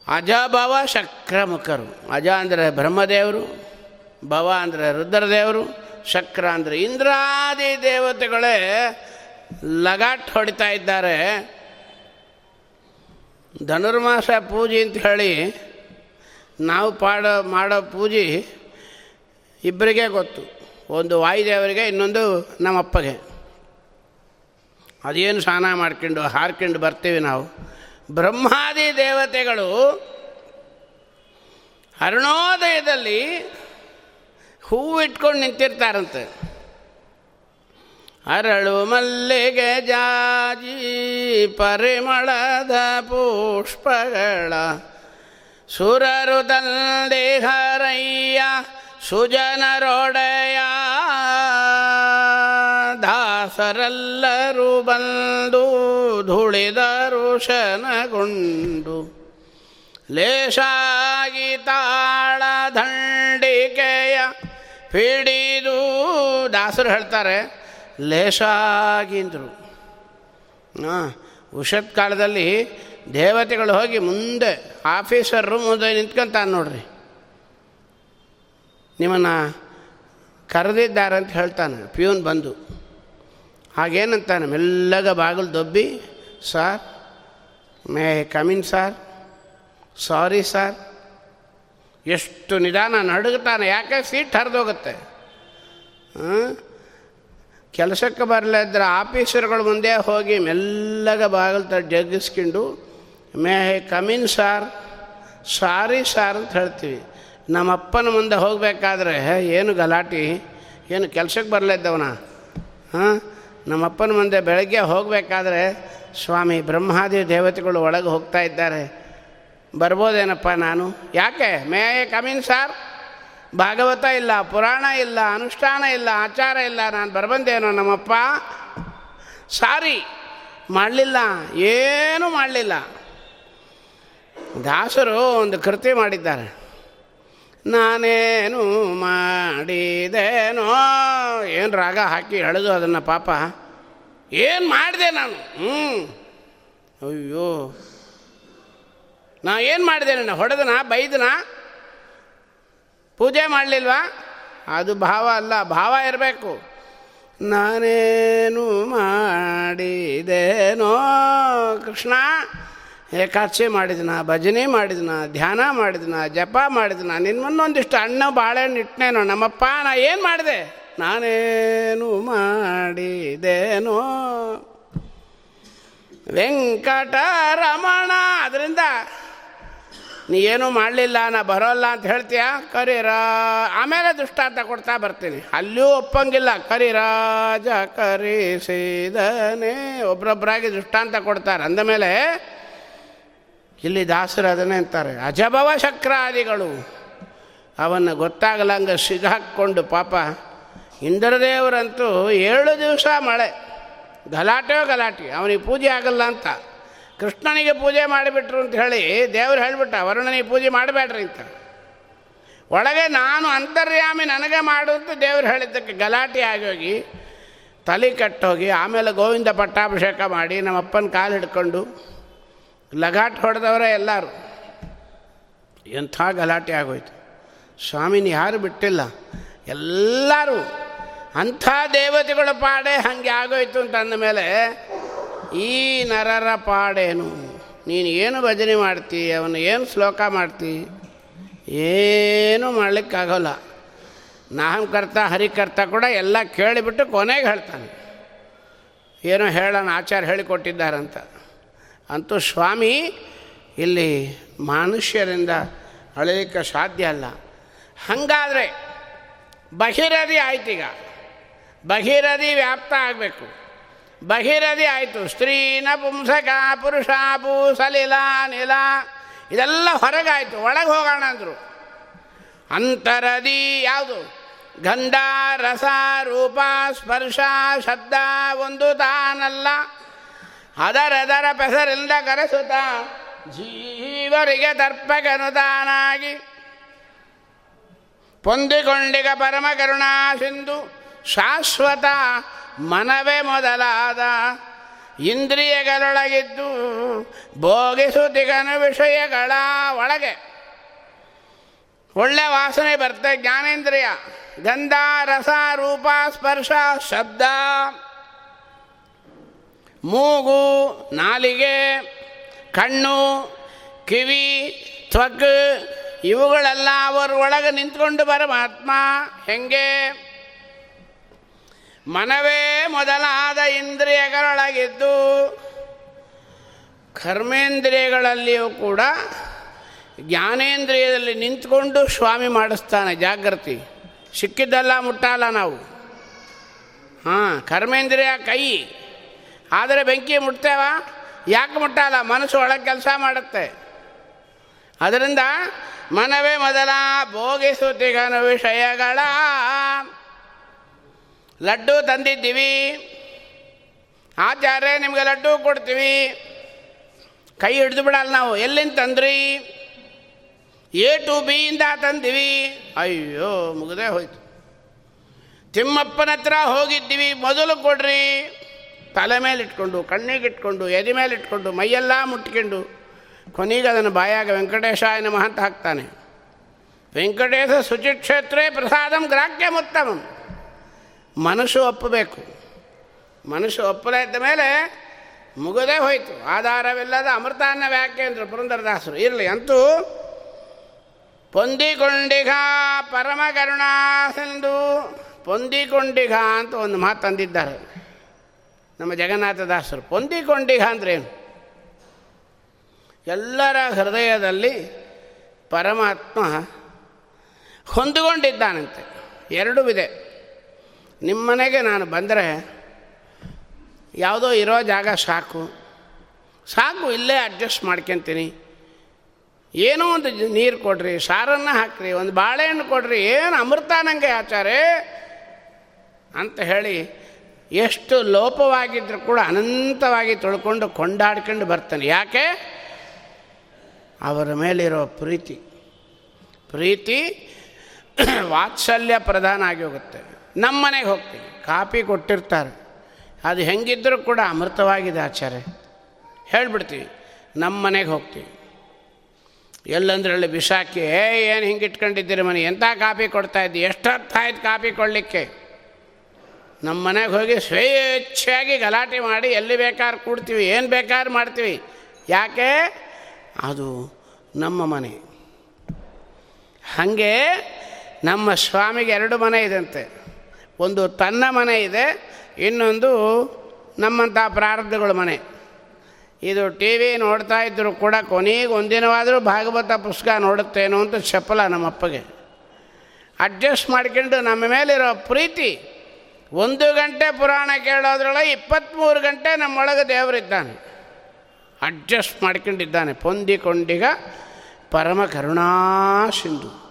ಅಜಭವ ಶಕ್ರಮುಖರು. ಅಜ ಅಂದರೆ ಬ್ರಹ್ಮದೇವರು, ಭವ ಅಂದರೆ ರುದ್ರದೇವರು, ಶಕ್ರ ಅಂದರೆ ಇಂದ್ರಾದಿ ದೇವತೆಗಳೇ ಲಗಾಟ್ ಹೊಡಿತಾ ಇದ್ದಾರೆ. ಧನುರ್ಮಾಸ ಪೂಜೆ ಅಂತ ಹೇಳಿ ನಾವು ಪಾಡೋ, ಮಾಡೋ ಪೂಜೆ ಇಬ್ಬರಿಗೇ ಗೊತ್ತು. ಒಂದು ವಾಯುದೇವರಿಗೆ, ಇನ್ನೊಂದು ನಮ್ಮಪ್ಪಗೆ. ಅದೇನು ಸ್ನಾನ ಮಾಡ್ಕೊಂಡು, ಹಾರ್ಕೊಂಡು ಬರ್ತೀವಿ ನಾವು. ಬ್ರಹ್ಮಾದಿ ದೇವತೆಗಳು ಅರುಣೋದಯದಲ್ಲಿ ಹೂವಿಟ್ಕೊಂಡು ನಿಂತಿರ್ತಾರಂತೆ. ಅರಳು ಮಲ್ಲಿಗೆ ಜಾಜಿ, ಪರಿಮಳದ ಪುಷ್ಪಗಳ, ಸುರರು ತಂದೇಹರಯ್ಯ ಸುಜನರೊಡೆಯ ದಾಸರೆಲ್ಲರೂ ಬಂದು ಧುಳಿದರು ಶನಗೊಂಡು. ಲೇಷಾಗಿ ತಾಳ ದಂಡಿಕೆಯ ಪಿಡಿದು ದಾಸರು ಹೇಳ್ತಾರೆ ಲೇಷಾಗಿಂದರು ಉಷತ್ ಕಾಲದಲ್ಲಿ ದೇವತೆಗಳು ಹೋಗಿ ಮುಂದೆ ಆಫೀಸರ್ ಮುಂದೆ ನಿಂತ್ಕೊಂತಾನೆ ನೋಡ್ರಿ. ನಿಮ್ಮನ್ನು ಕರೆದಿದ್ದಾರೆ ಅಂತ ಹೇಳ್ತಾನೆ. ಪ್ಯೂನ್ ಬಂದು. ಹಾಗೇನಂತಾನೆ, ಮೆಲ್ಲಗ ಬಾಗಿಲು ದೊಬ್ಬಿ, sir, may come in sir, sorry sir. ಎಷ್ಟು ನಿಧಾನ ನಡುಗುತ್ತಾನೆ, ಯಾಕೆ ಸೀಟ್ ಹರಿದೋಗುತ್ತೆ? ಕೆಲಸಕ್ಕೆ ಬರಲಿದ್ರೆ ಆಫೀಸರ್ಗಳು ಮುಂದೆ ಹೋಗಿ ಮೆಲ್ಲಗ ಬಾಗಿಲು ಜಗ್ಗಿಸ್ಕೊಂಡು, may come in sir, sorry sir ಅಂತ ಹೇಳ್ತೀವಿ. ನಮ್ಮಪ್ಪನ ಮುಂದೆ ಹೋಗಬೇಕಾದ್ರೆ ಏನು ಗಲಾಟಿ? ಏನು ಕೆಲಸಕ್ಕೆ ಬರಲಿದ್ದವನ ಹಾಂ? ನಮ್ಮಪ್ಪನ ಮುಂದೆ ಬೆಳಗ್ಗೆ ಹೋಗಬೇಕಾದ್ರೆ, ಸ್ವಾಮಿ ಬ್ರಹ್ಮಾದಿ ದೇವತೆಗಳು ಒಳಗೆ ಹೋಗ್ತಾ ಇದ್ದಾರೆ. ಬರ್ಬೋದೇನಪ್ಪ ನಾನು? ಯಾಕೆ? ಮೇ ಕಮಿನ್ ಸಾರ್ ಭಾಗವತ ಇಲ್ಲ, ಪುರಾಣ ಇಲ್ಲ, ಅನುಷ್ಠಾನ ಇಲ್ಲ, ಆಚಾರ ಇಲ್ಲ, ನಾನು ಬರ್ಬಂದೇನೋ ನಮ್ಮಪ್ಪ? ಸಾರಿ, ಮಾಡಲಿಲ್ಲ, ಏನೂ ಮಾಡಲಿಲ್ಲ. ದಾಸರು ಒಂದು ಕೃತಿ ಮಾಡಿದ್ದಾರೆ. ನಾನೇನು ಮಾಡಿದೇನೋ? ಏನು ರಾಗ ಹಾಕಿ ಎಳೆದು ಅದನ್ನು ಪಾಪ? ಏನು ಮಾಡಿದೆ ನಾನು? ಹ್ಞೂ ಅಯ್ಯೋ. ನಾ ಏನು ಮಾಡಿದೆ ನಾನು ಹೊಡೆದನ? ಬೈದನ? ಪೂಜೆ ಮಾಡಲಿಲ್ವಾ? ಅದು ಭಾವ ಅಲ್ಲ, ಭಾವ ಇರಬೇಕು. ನಾನೇನು ಮಾಡಿದೇನೋ? ಕೃಷ್ಣ? ಏಕಾಚೆ ಮಾಡಿದ್ನ, ಭಜನೆ ಮಾಡಿದ್ನ, ಧ್ಯಾನ ಮಾಡಿದ್ನ, ಜಪ ಮಾಡಿದ್ನ ಮುಂದೊಂದಿಷ್ಟು ಅಣ್ಣ ಬಾಳೆಹಣ್ಣು ಇಟ್ಟನೇನೋ ನಮ್ಮಪ್ಪ ನಾ ಏನು ಮಾಡಿದೆ? ನಾನೇನು ಮಾಡಿದೇನೋ. ವೆಂಕಟರಮಣ, ಅದರಿಂದ ನೀ ಏನೂ ಮಾಡಲಿಲ್ಲ, ನಾ ಬರೋಲ್ಲ ಅಂತ ಹೇಳ್ತೀಯ? ಕರಿರ, ಆಮೇಲೆ ದೃಷ್ಟಾಂತ ಕೊಡ್ತಾ ಬರ್ತೀನಿ. ಅಲ್ಲಿಯೂ ಒಪ್ಪಂಗಿಲ್ಲ. ಕರಿರಾಜ ಕರಿಸಿದನೇ. ಒಬ್ರೊಬ್ಬರಾಗಿ ದುಷ್ಟಾಂತ ಕೊಡ್ತಾರೆ. ಅಂದಮೇಲೆ ಇಲ್ಲಿ ದಾಸರು ಅದನ್ನೇ ಅಂತಾರೆ ಅಜಭವ ಶಕ್ರಾದಿಗಳು. ಅವನ್ನು ಗೊತ್ತಾಗಲಂಗ ಸಿಗಾಕ್ಕೊಂಡು ಪಾಪ. ಇಂದ್ರದೇವರಂತೂ ಏಳು ದಿವಸ ಮಳೆ ಗಲಾಟೆ ಗಲಾಟೆ ಅವನಿಗೆ ಪೂಜೆ ಆಗಲ್ಲ ಅಂತ. ಕೃಷ್ಣನಿಗೆ ಪೂಜೆ ಮಾಡಿಬಿಟ್ರು ಅಂತ ಹೇಳಿ ದೇವರು ಹೇಳಿಬಿಟ್ಟ, ವರುಣನಿಗೆ ಪೂಜೆ ಮಾಡಬೇಡ್ರಿ ಅಂತ. ಒಳಗೆ ನಾನು ಅಂತರ್ಯಾಮಿ ನನಗೆ ಮಾಡು ಅಂತ ದೇವ್ರು ಹೇಳಿದ್ದಕ್ಕೆ ಗಲಾಟೆ ಆಗೋಗಿ ತಲೆ ಕಟ್ಟೋಗಿ, ಆಮೇಲೆ ಗೋವಿಂದ ಪಟ್ಟಾಭಿಷೇಕ ಮಾಡಿ ನಮ್ಮಪ್ಪನ ಕಾಲು ಹಿಡ್ಕೊಂಡು ಲಗಾಟ್ ಹೊಡೆದವರೇ ಎಲ್ಲರೂ. ಎಂಥ ಗಲಾಟೆ ಆಗೋಯ್ತು. ಸ್ವಾಮಿನ ಯಾರು ಬಿಟ್ಟಿಲ್ಲ. ಎಲ್ಲರೂ ಅಂಥ ದೇವತೆಗಳ ಪಾಡೆ ಹಾಗೆ ಆಗೋಯ್ತು ಅಂತ ಮೇಲೆ, ಈ ನರರ ಪಾಡೇನು? ನೀನು ಏನು ಭಜನೆ ಮಾಡ್ತಿ? ಅವನು ಏನು ಶ್ಲೋಕ ಮಾಡ್ತಿ? ಏನೂ ಮಾಡಲಿಕ್ಕಾಗೋಲ್ಲ. ಹರಿ ಹರಿಕರ್ತ ಕೂಡ ಎಲ್ಲ ಕೇಳಿಬಿಟ್ಟು ಕೊನೆಗೆ ಹೇಳ್ತಾನೆ. ಏನೋ ಹೇಳೋಣ, ಆಚಾರ ಹೇಳಿಕೊಟ್ಟಿದ್ದಾರಂತ. ಅಂತೂ ಸ್ವಾಮಿ, ಇಲ್ಲಿ ಮನುಷ್ಯರಿಂದ ಅಳಲಿಕ್ಕೆ ಸಾಧ್ಯ ಅಲ್ಲ. ಹಾಗಾದರೆ ಬಹಿರದಿ ಆಯ್ತೀಗ ಬಹಿರದಿ ವ್ಯಾಪ್ತ ಆಗಬೇಕು. ಬಹಿರದಿ ಆಯಿತು. ಸ್ತ್ರೀನ ಪುಂಸಕ, ಪುರುಷ ಭೂ ಸಲಿಲ ನಿಲ, ಇದೆಲ್ಲ ಹೊರಗಾಯಿತು. ಒಳಗೆ ಹೋಗೋಣ ಅಂದರು. ಅಂತರದಿ ಯಾವುದು? ಗಂಧ, ರಸ, ರೂಪ, ಸ್ಪರ್ಶ, ಶಬ್ದ, ಒಂದು ತಾನಲ್ಲ. ಅದರದರ ಪೆಸರಿಂದ ಕರೆಸುತ್ತ ಜೀವರಿಗೆ ದರ್ಪಗನುದಾನಾಗಿ ಪೊಂದಿಕೊಂಡಿಗ ಪರಮ ಕರುಣಾ ಸಿಂಧು, ಶಾಶ್ವತ ಮನವೇ ಮೊದಲಾದ ಇಂದ್ರಿಯಗಳೊಳಗಿದ್ದು ಭೋಗಿಸುತ್ತಿಗನ ವಿಷಯಗಳ ಒಳಗೆ. ಒಳ್ಳೆ ವಾಸನೆ ಬರ್ತದೆ ಜ್ಞಾನೇಂದ್ರಿಯ. ಗಂಧ ರಸ ರೂಪ ಸ್ಪರ್ಶ ಶಬ್ದ ಮೂಗು, ನಾಲಿಗೆ, ಕಣ್ಣು, ಕಿವಿ ತ್ವಕ್ ಇವುಗಳೆಲ್ಲ ಅವರ ಒಳಗೆ ನಿಂತ್ಕೊಂಡು ಪರಮಾತ್ಮ ಹೆಂಗೆ? ಮನವೇ ಮೊದಲಾದ ಇಂದ್ರಿಯಗಳೊಳಗಿದ್ದು ಕರ್ಮೇಂದ್ರಿಯಗಳಲ್ಲಿಯೂ ಕೂಡ ಜ್ಞಾನೇಂದ್ರಿಯದಲ್ಲಿ ನಿಂತ್ಕೊಂಡು ಸ್ವಾಮಿ ಮಾಡಿಸ್ತಾನೆ, ಜಾಗೃತಿ. ಸಿಕ್ಕಿದ್ದಲ್ಲ ಮುಟ್ಟಲ್ಲ ನಾವು. ಹಾಂ, ಕರ್ಮೇಂದ್ರಿಯ ಕೈ. ಆದರೆ ಬೆಂಕಿ ಮುಟ್ತೇವ? ಯಾಕೆ ಮುಟ್ಟಲ್ಲ ಮನಸ್ಸು ಒಳಗೆ ಕೆಲಸ ಮಾಡುತ್ತೆ. ಅದರಿಂದ ಮನವೇ ಮೊದಲ ಭೋಗಿಸುತ್ತಿಗನು ವಿಷಯಗಳ. ಲಡ್ಡು ತಂದಿದ್ದೀವಿ. ಆಚಾರ್ಯ, ನಿಮಗೆ ಲಡ್ಡು ಕೊಡ್ತೀವಿ. ಕೈ ಹಿಡಿದು ಬಿಡಲ್ಲ ನಾವು. ಎಲ್ಲಿಂದ ತಂದ್ರಿ? A to ಬಿಯಿಂದ ತಂದಿವಿ. ಅಯ್ಯೋ, ಮುಗದೇ ಹೋಯ್ತು. ತಿಮ್ಮಪ್ಪನ ಹತ್ರ ಹೋಗಿದ್ದೀವಿ. ಮೊದಲು ಕೊಡ್ರಿ. ತಲೆ ಮೇಲಿಟ್ಕೊಂಡು, ಕಣ್ಣಿಗಿಟ್ಕೊಂಡು, ಎದೆ ಮೇಲೆ ಇಟ್ಕೊಂಡು ಮೈಯೆಲ್ಲ ಮುಟ್ಕೊಂಡು ಕೊನೆಗೆ ಅದನ್ನು ಬಾಯಾಗ ವೆಂಕಟೇಶಾಯನ ನಮಃ ಅಂತ ಹಾಕ್ತಾನೆ. ವೆಂಕಟೇಶ ಶುಚಿಕ್ಷೇತ್ರೇ ಪ್ರಸಾದಂ ಗ್ರಾಹ್ಯಮುತ್ತಮಂ. ಮನಸ್ಸು ಒಪ್ಪಬೇಕು. ಮನಸ್ಸು ಒಪ್ಪಲೇ ಇದ್ದ ಮೇಲೆ ಮುಗದೇ ಹೋಯಿತು. ಆಧಾರವಿಲ್ಲದ ಅಮೃತಾನ್ನ ವ್ಯಾಖ್ಯೇಂದ್ರ ಪುರಂದರದಾಸರು. ಇರಲಿ, ಅಂತೂ ಪೊಂದಿಕೊಂಡಿಗ ಪರಮ ಕರುಣಾಸೆಂದು ಪೊಂದಿಕೊಂಡಿಗ ಅಂತ ಒಂದು ಮಾತು ತಂದಿದ್ದಾರೆ. ನಮ್ಮ ಜಗನ್ನಾಥದಾಸರು ಪೊಂದಿಕೊಂಡಿಗ ಅಂದ್ರೇನು? ಎಲ್ಲರ ಹೃದಯದಲ್ಲಿ ಪರಮಾತ್ಮ ಹೊಂದಿಕೊಂಡಿದ್ದಾನಂತೆ. ಎರಡೂ ಇದೆ ನಿಮ್ಮನೆಗೆ ನಾನು ಬಂದರೆ ಯಾವುದೋ ಇರೋ ಜಾಗ ಸಾಕು. ಸಾಕು, ಇಲ್ಲೇ ಅಡ್ಜಸ್ಟ್ ಮಾಡ್ಕೊತೀನಿ. ಏನೋ ಒಂದು ನೀರು ಕೊಡ್ರಿ, ಸಾರನ್ನು ಹಾಕ್ರಿ, ಒಂದು ಬಾಳೆಹಣ್ಣು ಕೊಡ್ರಿ, ಏನು ಅಮೃತ ನನಗೆ ಆಚಾರೆ ಅಂತ ಹೇಳಿ ಎಷ್ಟು ಲೋಪವಾಗಿದ್ದರೂ ಕೂಡ ಅನಂತವಾಗಿ ತೊಳ್ಕೊಂಡು ಕೊಂಡಾಡ್ಕೊಂಡು ಬರ್ತಾನೆ. ಯಾಕೆ? ಅವರ ಮೇಲಿರೋ ಪ್ರೀತಿ. ಪ್ರೀತಿ [clears throat] ವಾತ್ಸಲ್ಯ ಪ್ರಧಾನ ಆಗಿ ಹೋಗುತ್ತೆ. ನಮ್ಮ ಮನೆಗೆ ಹೋಗ್ತೀವಿ ಕಾಪಿ ಕೊಟ್ಟಿರ್ತಾರೆ. ಅದು ಹೆಂಗಿದ್ದರೂ ಕೂಡ ಅಮೃತವಾಗಿದೆ ಆಚಾರ್ಯ. ಹೇಳಿಬಿಡ್ತೀವಿ ನಮ್ಮ ಮನೆಗೆ ಹೋಗ್ತೀವಿ ಎಲ್ಲಂದ್ರಲ್ಲಿ ಬಿಸಾಕಿ ಏ ಏನು ಹಿಂಗೆ ಇಟ್ಕೊಂಡಿದ್ದೀರಿ ಮನೆ? ಎಂಥ ಕಾಪಿ ಕೊಡ್ತಾ ಇದ್ದಿ? ಎಷ್ಟೊತ್ತಾಯ್ತು ಕಾಪಿ ಕೊಡಲಿಕ್ಕೆ? ನಮ್ಮ ಮನೆಗೆ ಹೋಗಿ ಸ್ವೇಚ್ಛೆಯಾಗಿ ಗಲಾಟೆ ಮಾಡಿ ಎಲ್ಲಿ ಬೇಕಾದ್ರೂ ಕೂಡ್ತೀವಿ, ಏನು ಬೇಕಾದ್ರೂ ಮಾಡ್ತೀವಿ. ಯಾಕೆ? ಅದು ನಮ್ಮ ಮನೆ. ಹಾಗೆ ನಮ್ಮ ಸ್ವಾಮಿಗೆ ಎರಡು ಮನೆ ಇದೆಂತೆ. ಒಂದು ತನ್ನ ಮನೆ ಇದೆ, ಇನ್ನೊಂದು ನಮ್ಮಂಥ ಪ್ರಾರಬ್ಧಗಳ ಮನೆ. ಇದು ಟಿ ವಿ ನೋಡ್ತಾ ಇದ್ದರೂ ಕೂಡ ಕೊನೆಗೆ ಒಂದಿನವಾದರೂ ಭಾಗವತ ಪುಸ್ತಕ ನೋಡುತ್ತೇನೋ ಅಂತ ಚಪ್ಪಲ ನಮ್ಮಪ್ಪಗೆ. ಅಡ್ಜಸ್ಟ್ ಮಾಡ್ಕೊಂಡು ನಮ್ಮ ಮೇಲಿರೋ ಪ್ರೀತಿ ಒಂದು ಗಂಟೆ ಪುರಾಣ ಕೇಳೋದ್ರೊಳಗೆ ಇಪ್ಪತ್ತ್ಮೂರು ಗಂಟೆ ನಮ್ಮೊಳಗೆ ದೇವರಿದ್ದಾನೆ. ಅಡ್ಜಸ್ಟ್ ಮಾಡ್ಕೊಂಡಿದ್ದಾನೆ. ಪೊಂದಿಕೊಂಡಿಗ ಪರಮ ಕರುಣಾ ಸಿಂಧು.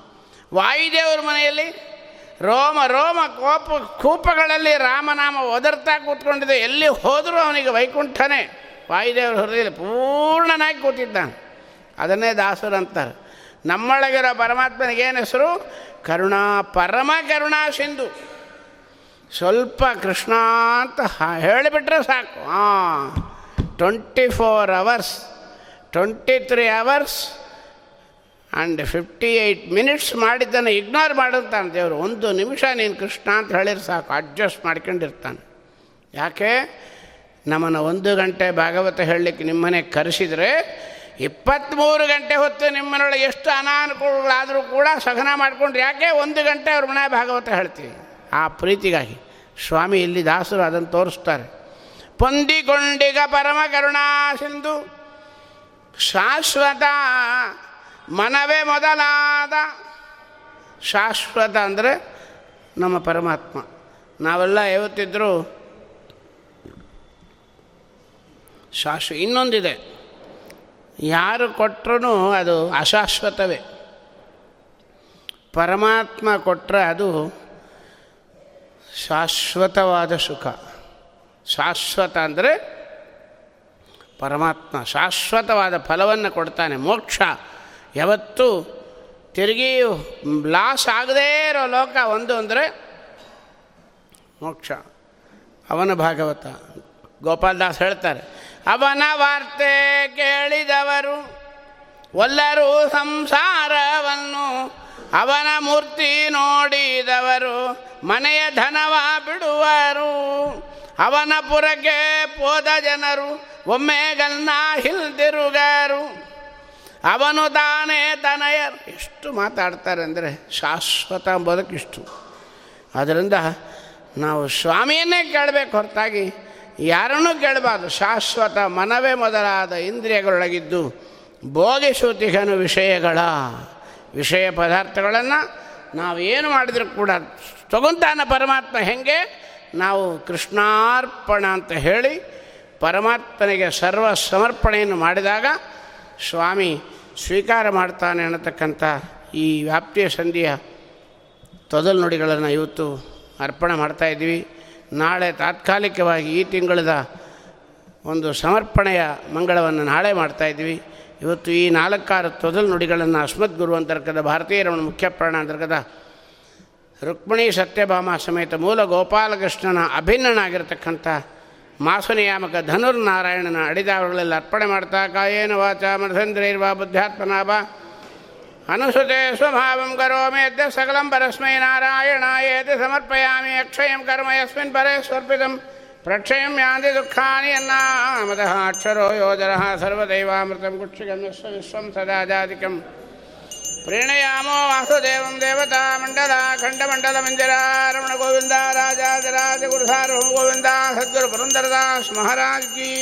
ವಾಯುದೇವ್ರ ಮನೆಯಲ್ಲಿ ರೋಮ ರೋಮ ಕೋಪ, ಕೂಪಗಳಲ್ಲಿ ರಾಮನಾಮ ಒದರ್ತಾ ಕೂತ್ಕೊಂಡಿದ್ದೆ ಎಲ್ಲಿ ಹೋದರೂ ಅವನಿಗೆ ವೈಕುಂಠನೇ. ವಾಯುದೇವರ ಹೃದಯದಲ್ಲಿ ಪೂರ್ಣನಾಗಿ ಕೂತಿದ್ದಾನೆ. ಅದನ್ನೇ ದಾಸರು ಅಂತಾರೆ. ನಮ್ಮೊಳಗಿರೋ ಪರಮಾತ್ಮನಿಗೇನು ಹೆಸರು? ಕರುಣಾ, ಪರಮ ಕರುಣಾ ಸಿಂಧು. ಸ್ವಲ್ಪ ಕೃಷ್ಣ ಅಂತ ಹೇಳಿಬಿಟ್ರೆ ಸಾಕು. ಹಾಂ twenty four hours twenty three hours and fifty eight minutes ಮಾಡಿದ್ದನ್ನು ಇಗ್ನೋರ್ ಮಾಡಿರ್ತಾನೆ ದೇವರು. ಒಂದು ನಿಮಿಷ ನೀನು ಕೃಷ್ಣ ಅಂತ ಹೇಳಿದ್ರೆ ಸಾಕು ಅಡ್ಜಸ್ಟ್ ಮಾಡ್ಕೊಂಡಿರ್ತಾನೆ. ಯಾಕೆ? ನಮ್ಮನ್ನು ಒಂದು ಗಂಟೆ ಭಾಗವತ ಹೇಳಲಿಕ್ಕೆ ನಿಮ್ಮನೆ ಕರೆಸಿದರೆ ಇಪ್ಪತ್ತ್ಮೂರು ಗಂಟೆ ಹೊತ್ತು ನಿಮ್ಮನೊಳಗೆ ಎಷ್ಟು ಅನಾನುಕೂಲಗಳಾದರೂ ಕೂಡ ಸಹನ ಮಾಡಿಕೊಂಡ್ರೆ ಯಾಕೆ ಒಂದು ಗಂಟೆ ಅವ್ರ ಮನೆ ಭಾಗವತ ಹೇಳ್ತೀವಿ ಆ ಪ್ರೀತಿಗಾಗಿ. ಸ್ವಾಮಿ ಇಲ್ಲಿ ದಾಸರು ಅದನ್ನು ತೋರಿಸ್ತಾರೆ. ಪೊಂದಿಕೊಂಡಿಗ ಪರಮ ಕರುಣಾ ಸಿಂಧು, ಶಾಶ್ವತ ಮನವೇ ಮೊದಲಾದ, ಶಾಶ್ವತ ಅಂದರೆ ನಮ್ಮ ಪರಮಾತ್ಮ. ನಾವೆಲ್ಲ ಯಾವತ್ತಿದ್ರೂ ಶಾಶ್ವ, ಇನ್ನೊಂದಿದೆ. ಯಾರು ಕೊಟ್ಟರೂ ಅದು ಅಶಾಶ್ವತವೇ. ಪರಮಾತ್ಮ ಕೊಟ್ಟರೆ ಅದು ಶಾಶ್ವತವಾದ ಸುಖ. ಶಾಶ್ವತ ಅಂದರೆ ಪರಮಾತ್ಮ ಶಾಶ್ವತವಾದ ಫಲವನ್ನು ಕೊಡ್ತಾನೆ, ಮೋಕ್ಷ. ಯಾವತ್ತೂ ತಿರುಗಿ ಲಾಸ್ ಆಗದೇ ಇರೋ ಲೋಕ ಒಂದು ಅಂದರೆ ಮೋಕ್ಷ. ಅವನ ಭಾಗವತ ಗೋಪಾಲದಾಸ್ ಹೇಳ್ತಾರೆ ಅವನ ವಾರ್ತೆ ಕೇಳಿದವರು, ಒಲ್ಲರೂ ಸಂಸಾರವನ್ನು ಅವನ ಮೂರ್ತಿ ನೋಡಿದವರು, ಮನೆಯ ಧನವ ಬಿಡುವರು. ಅವನ ಪುರಕ್ಕೆ ಪೋದ ಜನರು ಒಮ್ಮೆಗನ್ನ ಹಿಲ್ದಿರುಗರು. ಅವನು ತಾನೇ ತನಯ ಎಷ್ಟು ಮಾತಾಡ್ತಾರೆ ಅಂದರೆ ಶಾಶ್ವತ ಬದುಕಿಷ್ಟು. ಅದರಿಂದ ನಾವು ಸ್ವಾಮಿಯನ್ನೇ ಕೇಳಬೇಕು ಹೊರತಾಗಿ, ಯಾರನ್ನೂ ಕೇಳಬಾರ್ದು. ಶಾಶ್ವತ ಮನವೇ ಮೊದಲಾದ ಇಂದ್ರಿಯಗಳೊಳಗಿದ್ದು ಭೋಗಿಸುತ್ತಿಗನು ವಿಷಯಗಳ. ವಿಷಯ ಪದಾರ್ಥಗಳನ್ನು ನಾವು ಏನು ಮಾಡಿದರೂ ಕೂಡ ತಗೊಂತಾನ ಪರಮಾತ್ಮ ಹೆಂಗೆ? ನಾವು ಕೃಷ್ಣಾರ್ಪಣ ಅಂತ ಹೇಳಿ ಪರಮಾತ್ಮನಿಗೆ ಸರ್ವ ಸಮರ್ಪಣೆಯನ್ನು ಮಾಡಿದಾಗ ಸ್ವಾಮಿ ಸ್ವೀಕಾರ ಮಾಡ್ತಾನೆ ಅನ್ನತಕ್ಕಂಥ ಈ ವ್ಯಾಪ್ತಿಯ ಸಂಧಿಯ ತೊದಲು ನುಡಿಗಳನ್ನು ಇವತ್ತು ಅರ್ಪಣೆ ಮಾಡ್ತಾಯಿದ್ವಿ ನಾಳೆ ತಾತ್ಕಾಲಿಕವಾಗಿ ಈ ತಿಂಗಳದ ಒಂದು ಸಮರ್ಪಣೆಯ ಮಂಗಳವನ್ನು ನಾಳೆ ಮಾಡ್ತಾಯಿದ್ವಿ ಇವತ್ತು ಈ ನಾಲ್ಕಾರು ತೊದಲು ನುಡಿಗಳನ್ನು ಅಸ್ಮದ್ ಗುರು ಅಂತರ್ಗತ ಭಾರತೀಯ ಮುಖ್ಯ ಪ್ರಾಣ ಅಂತರ್ಕದ ರುಕ್ಮಿಣಿ ಸತ್ಯಭಾಮ ಸಮೇತ ಮೂಲ ಗೋಪಾಲಕೃಷ್ಣನ ಅಭಿನ್ನನಾಗಿರ್ತಕ್ಕಂಥ ಮಾಸುನಿಯಾಮಕ ಧನುರ್ನಾರಾಯಣನ ಅಡಿದಾವಗಳಲ್ಲಿ ಅರ್ಪಣೆ ಮಾಡ್ತಾ, ಕಾಯೇನ ವಾಚ ಮನಸಂದ್ರೈರ್ವಾ ಬುದ್ಧಾತ್ಮನಾಭ ಅನುಸುತೆ ಸ್ವಭಾವಂ ಕರೋಮಿ ಯದ್ಯ ಸಕಲಂ ಪರಸ್ಮೈ ನಾರಾಯಣಾಯೇತಿ ಸಮರ್ಪಯಾಮಿ ಅಕ್ಷಯಂ ಕರ್ಮ ಯಸ್ಮಿನ್ ಪರೇ ಸ್ವರ್ಪಿತಂ. प्रक्षयम्यान्ति दुःखानि अन्नामतः अक्षर योजनः सर्वदैवामृतं कुक्षिगन्धस्व विश्वं सदाजादिकं प्रीणयामो वासुदेवं देवता मण्डला खण्डमण्डलमञ्जरारमणगोविन्दा राजादिराजगुरुधारो गोविन्दा सद्गुरुपुरन्दरदास महाराज की।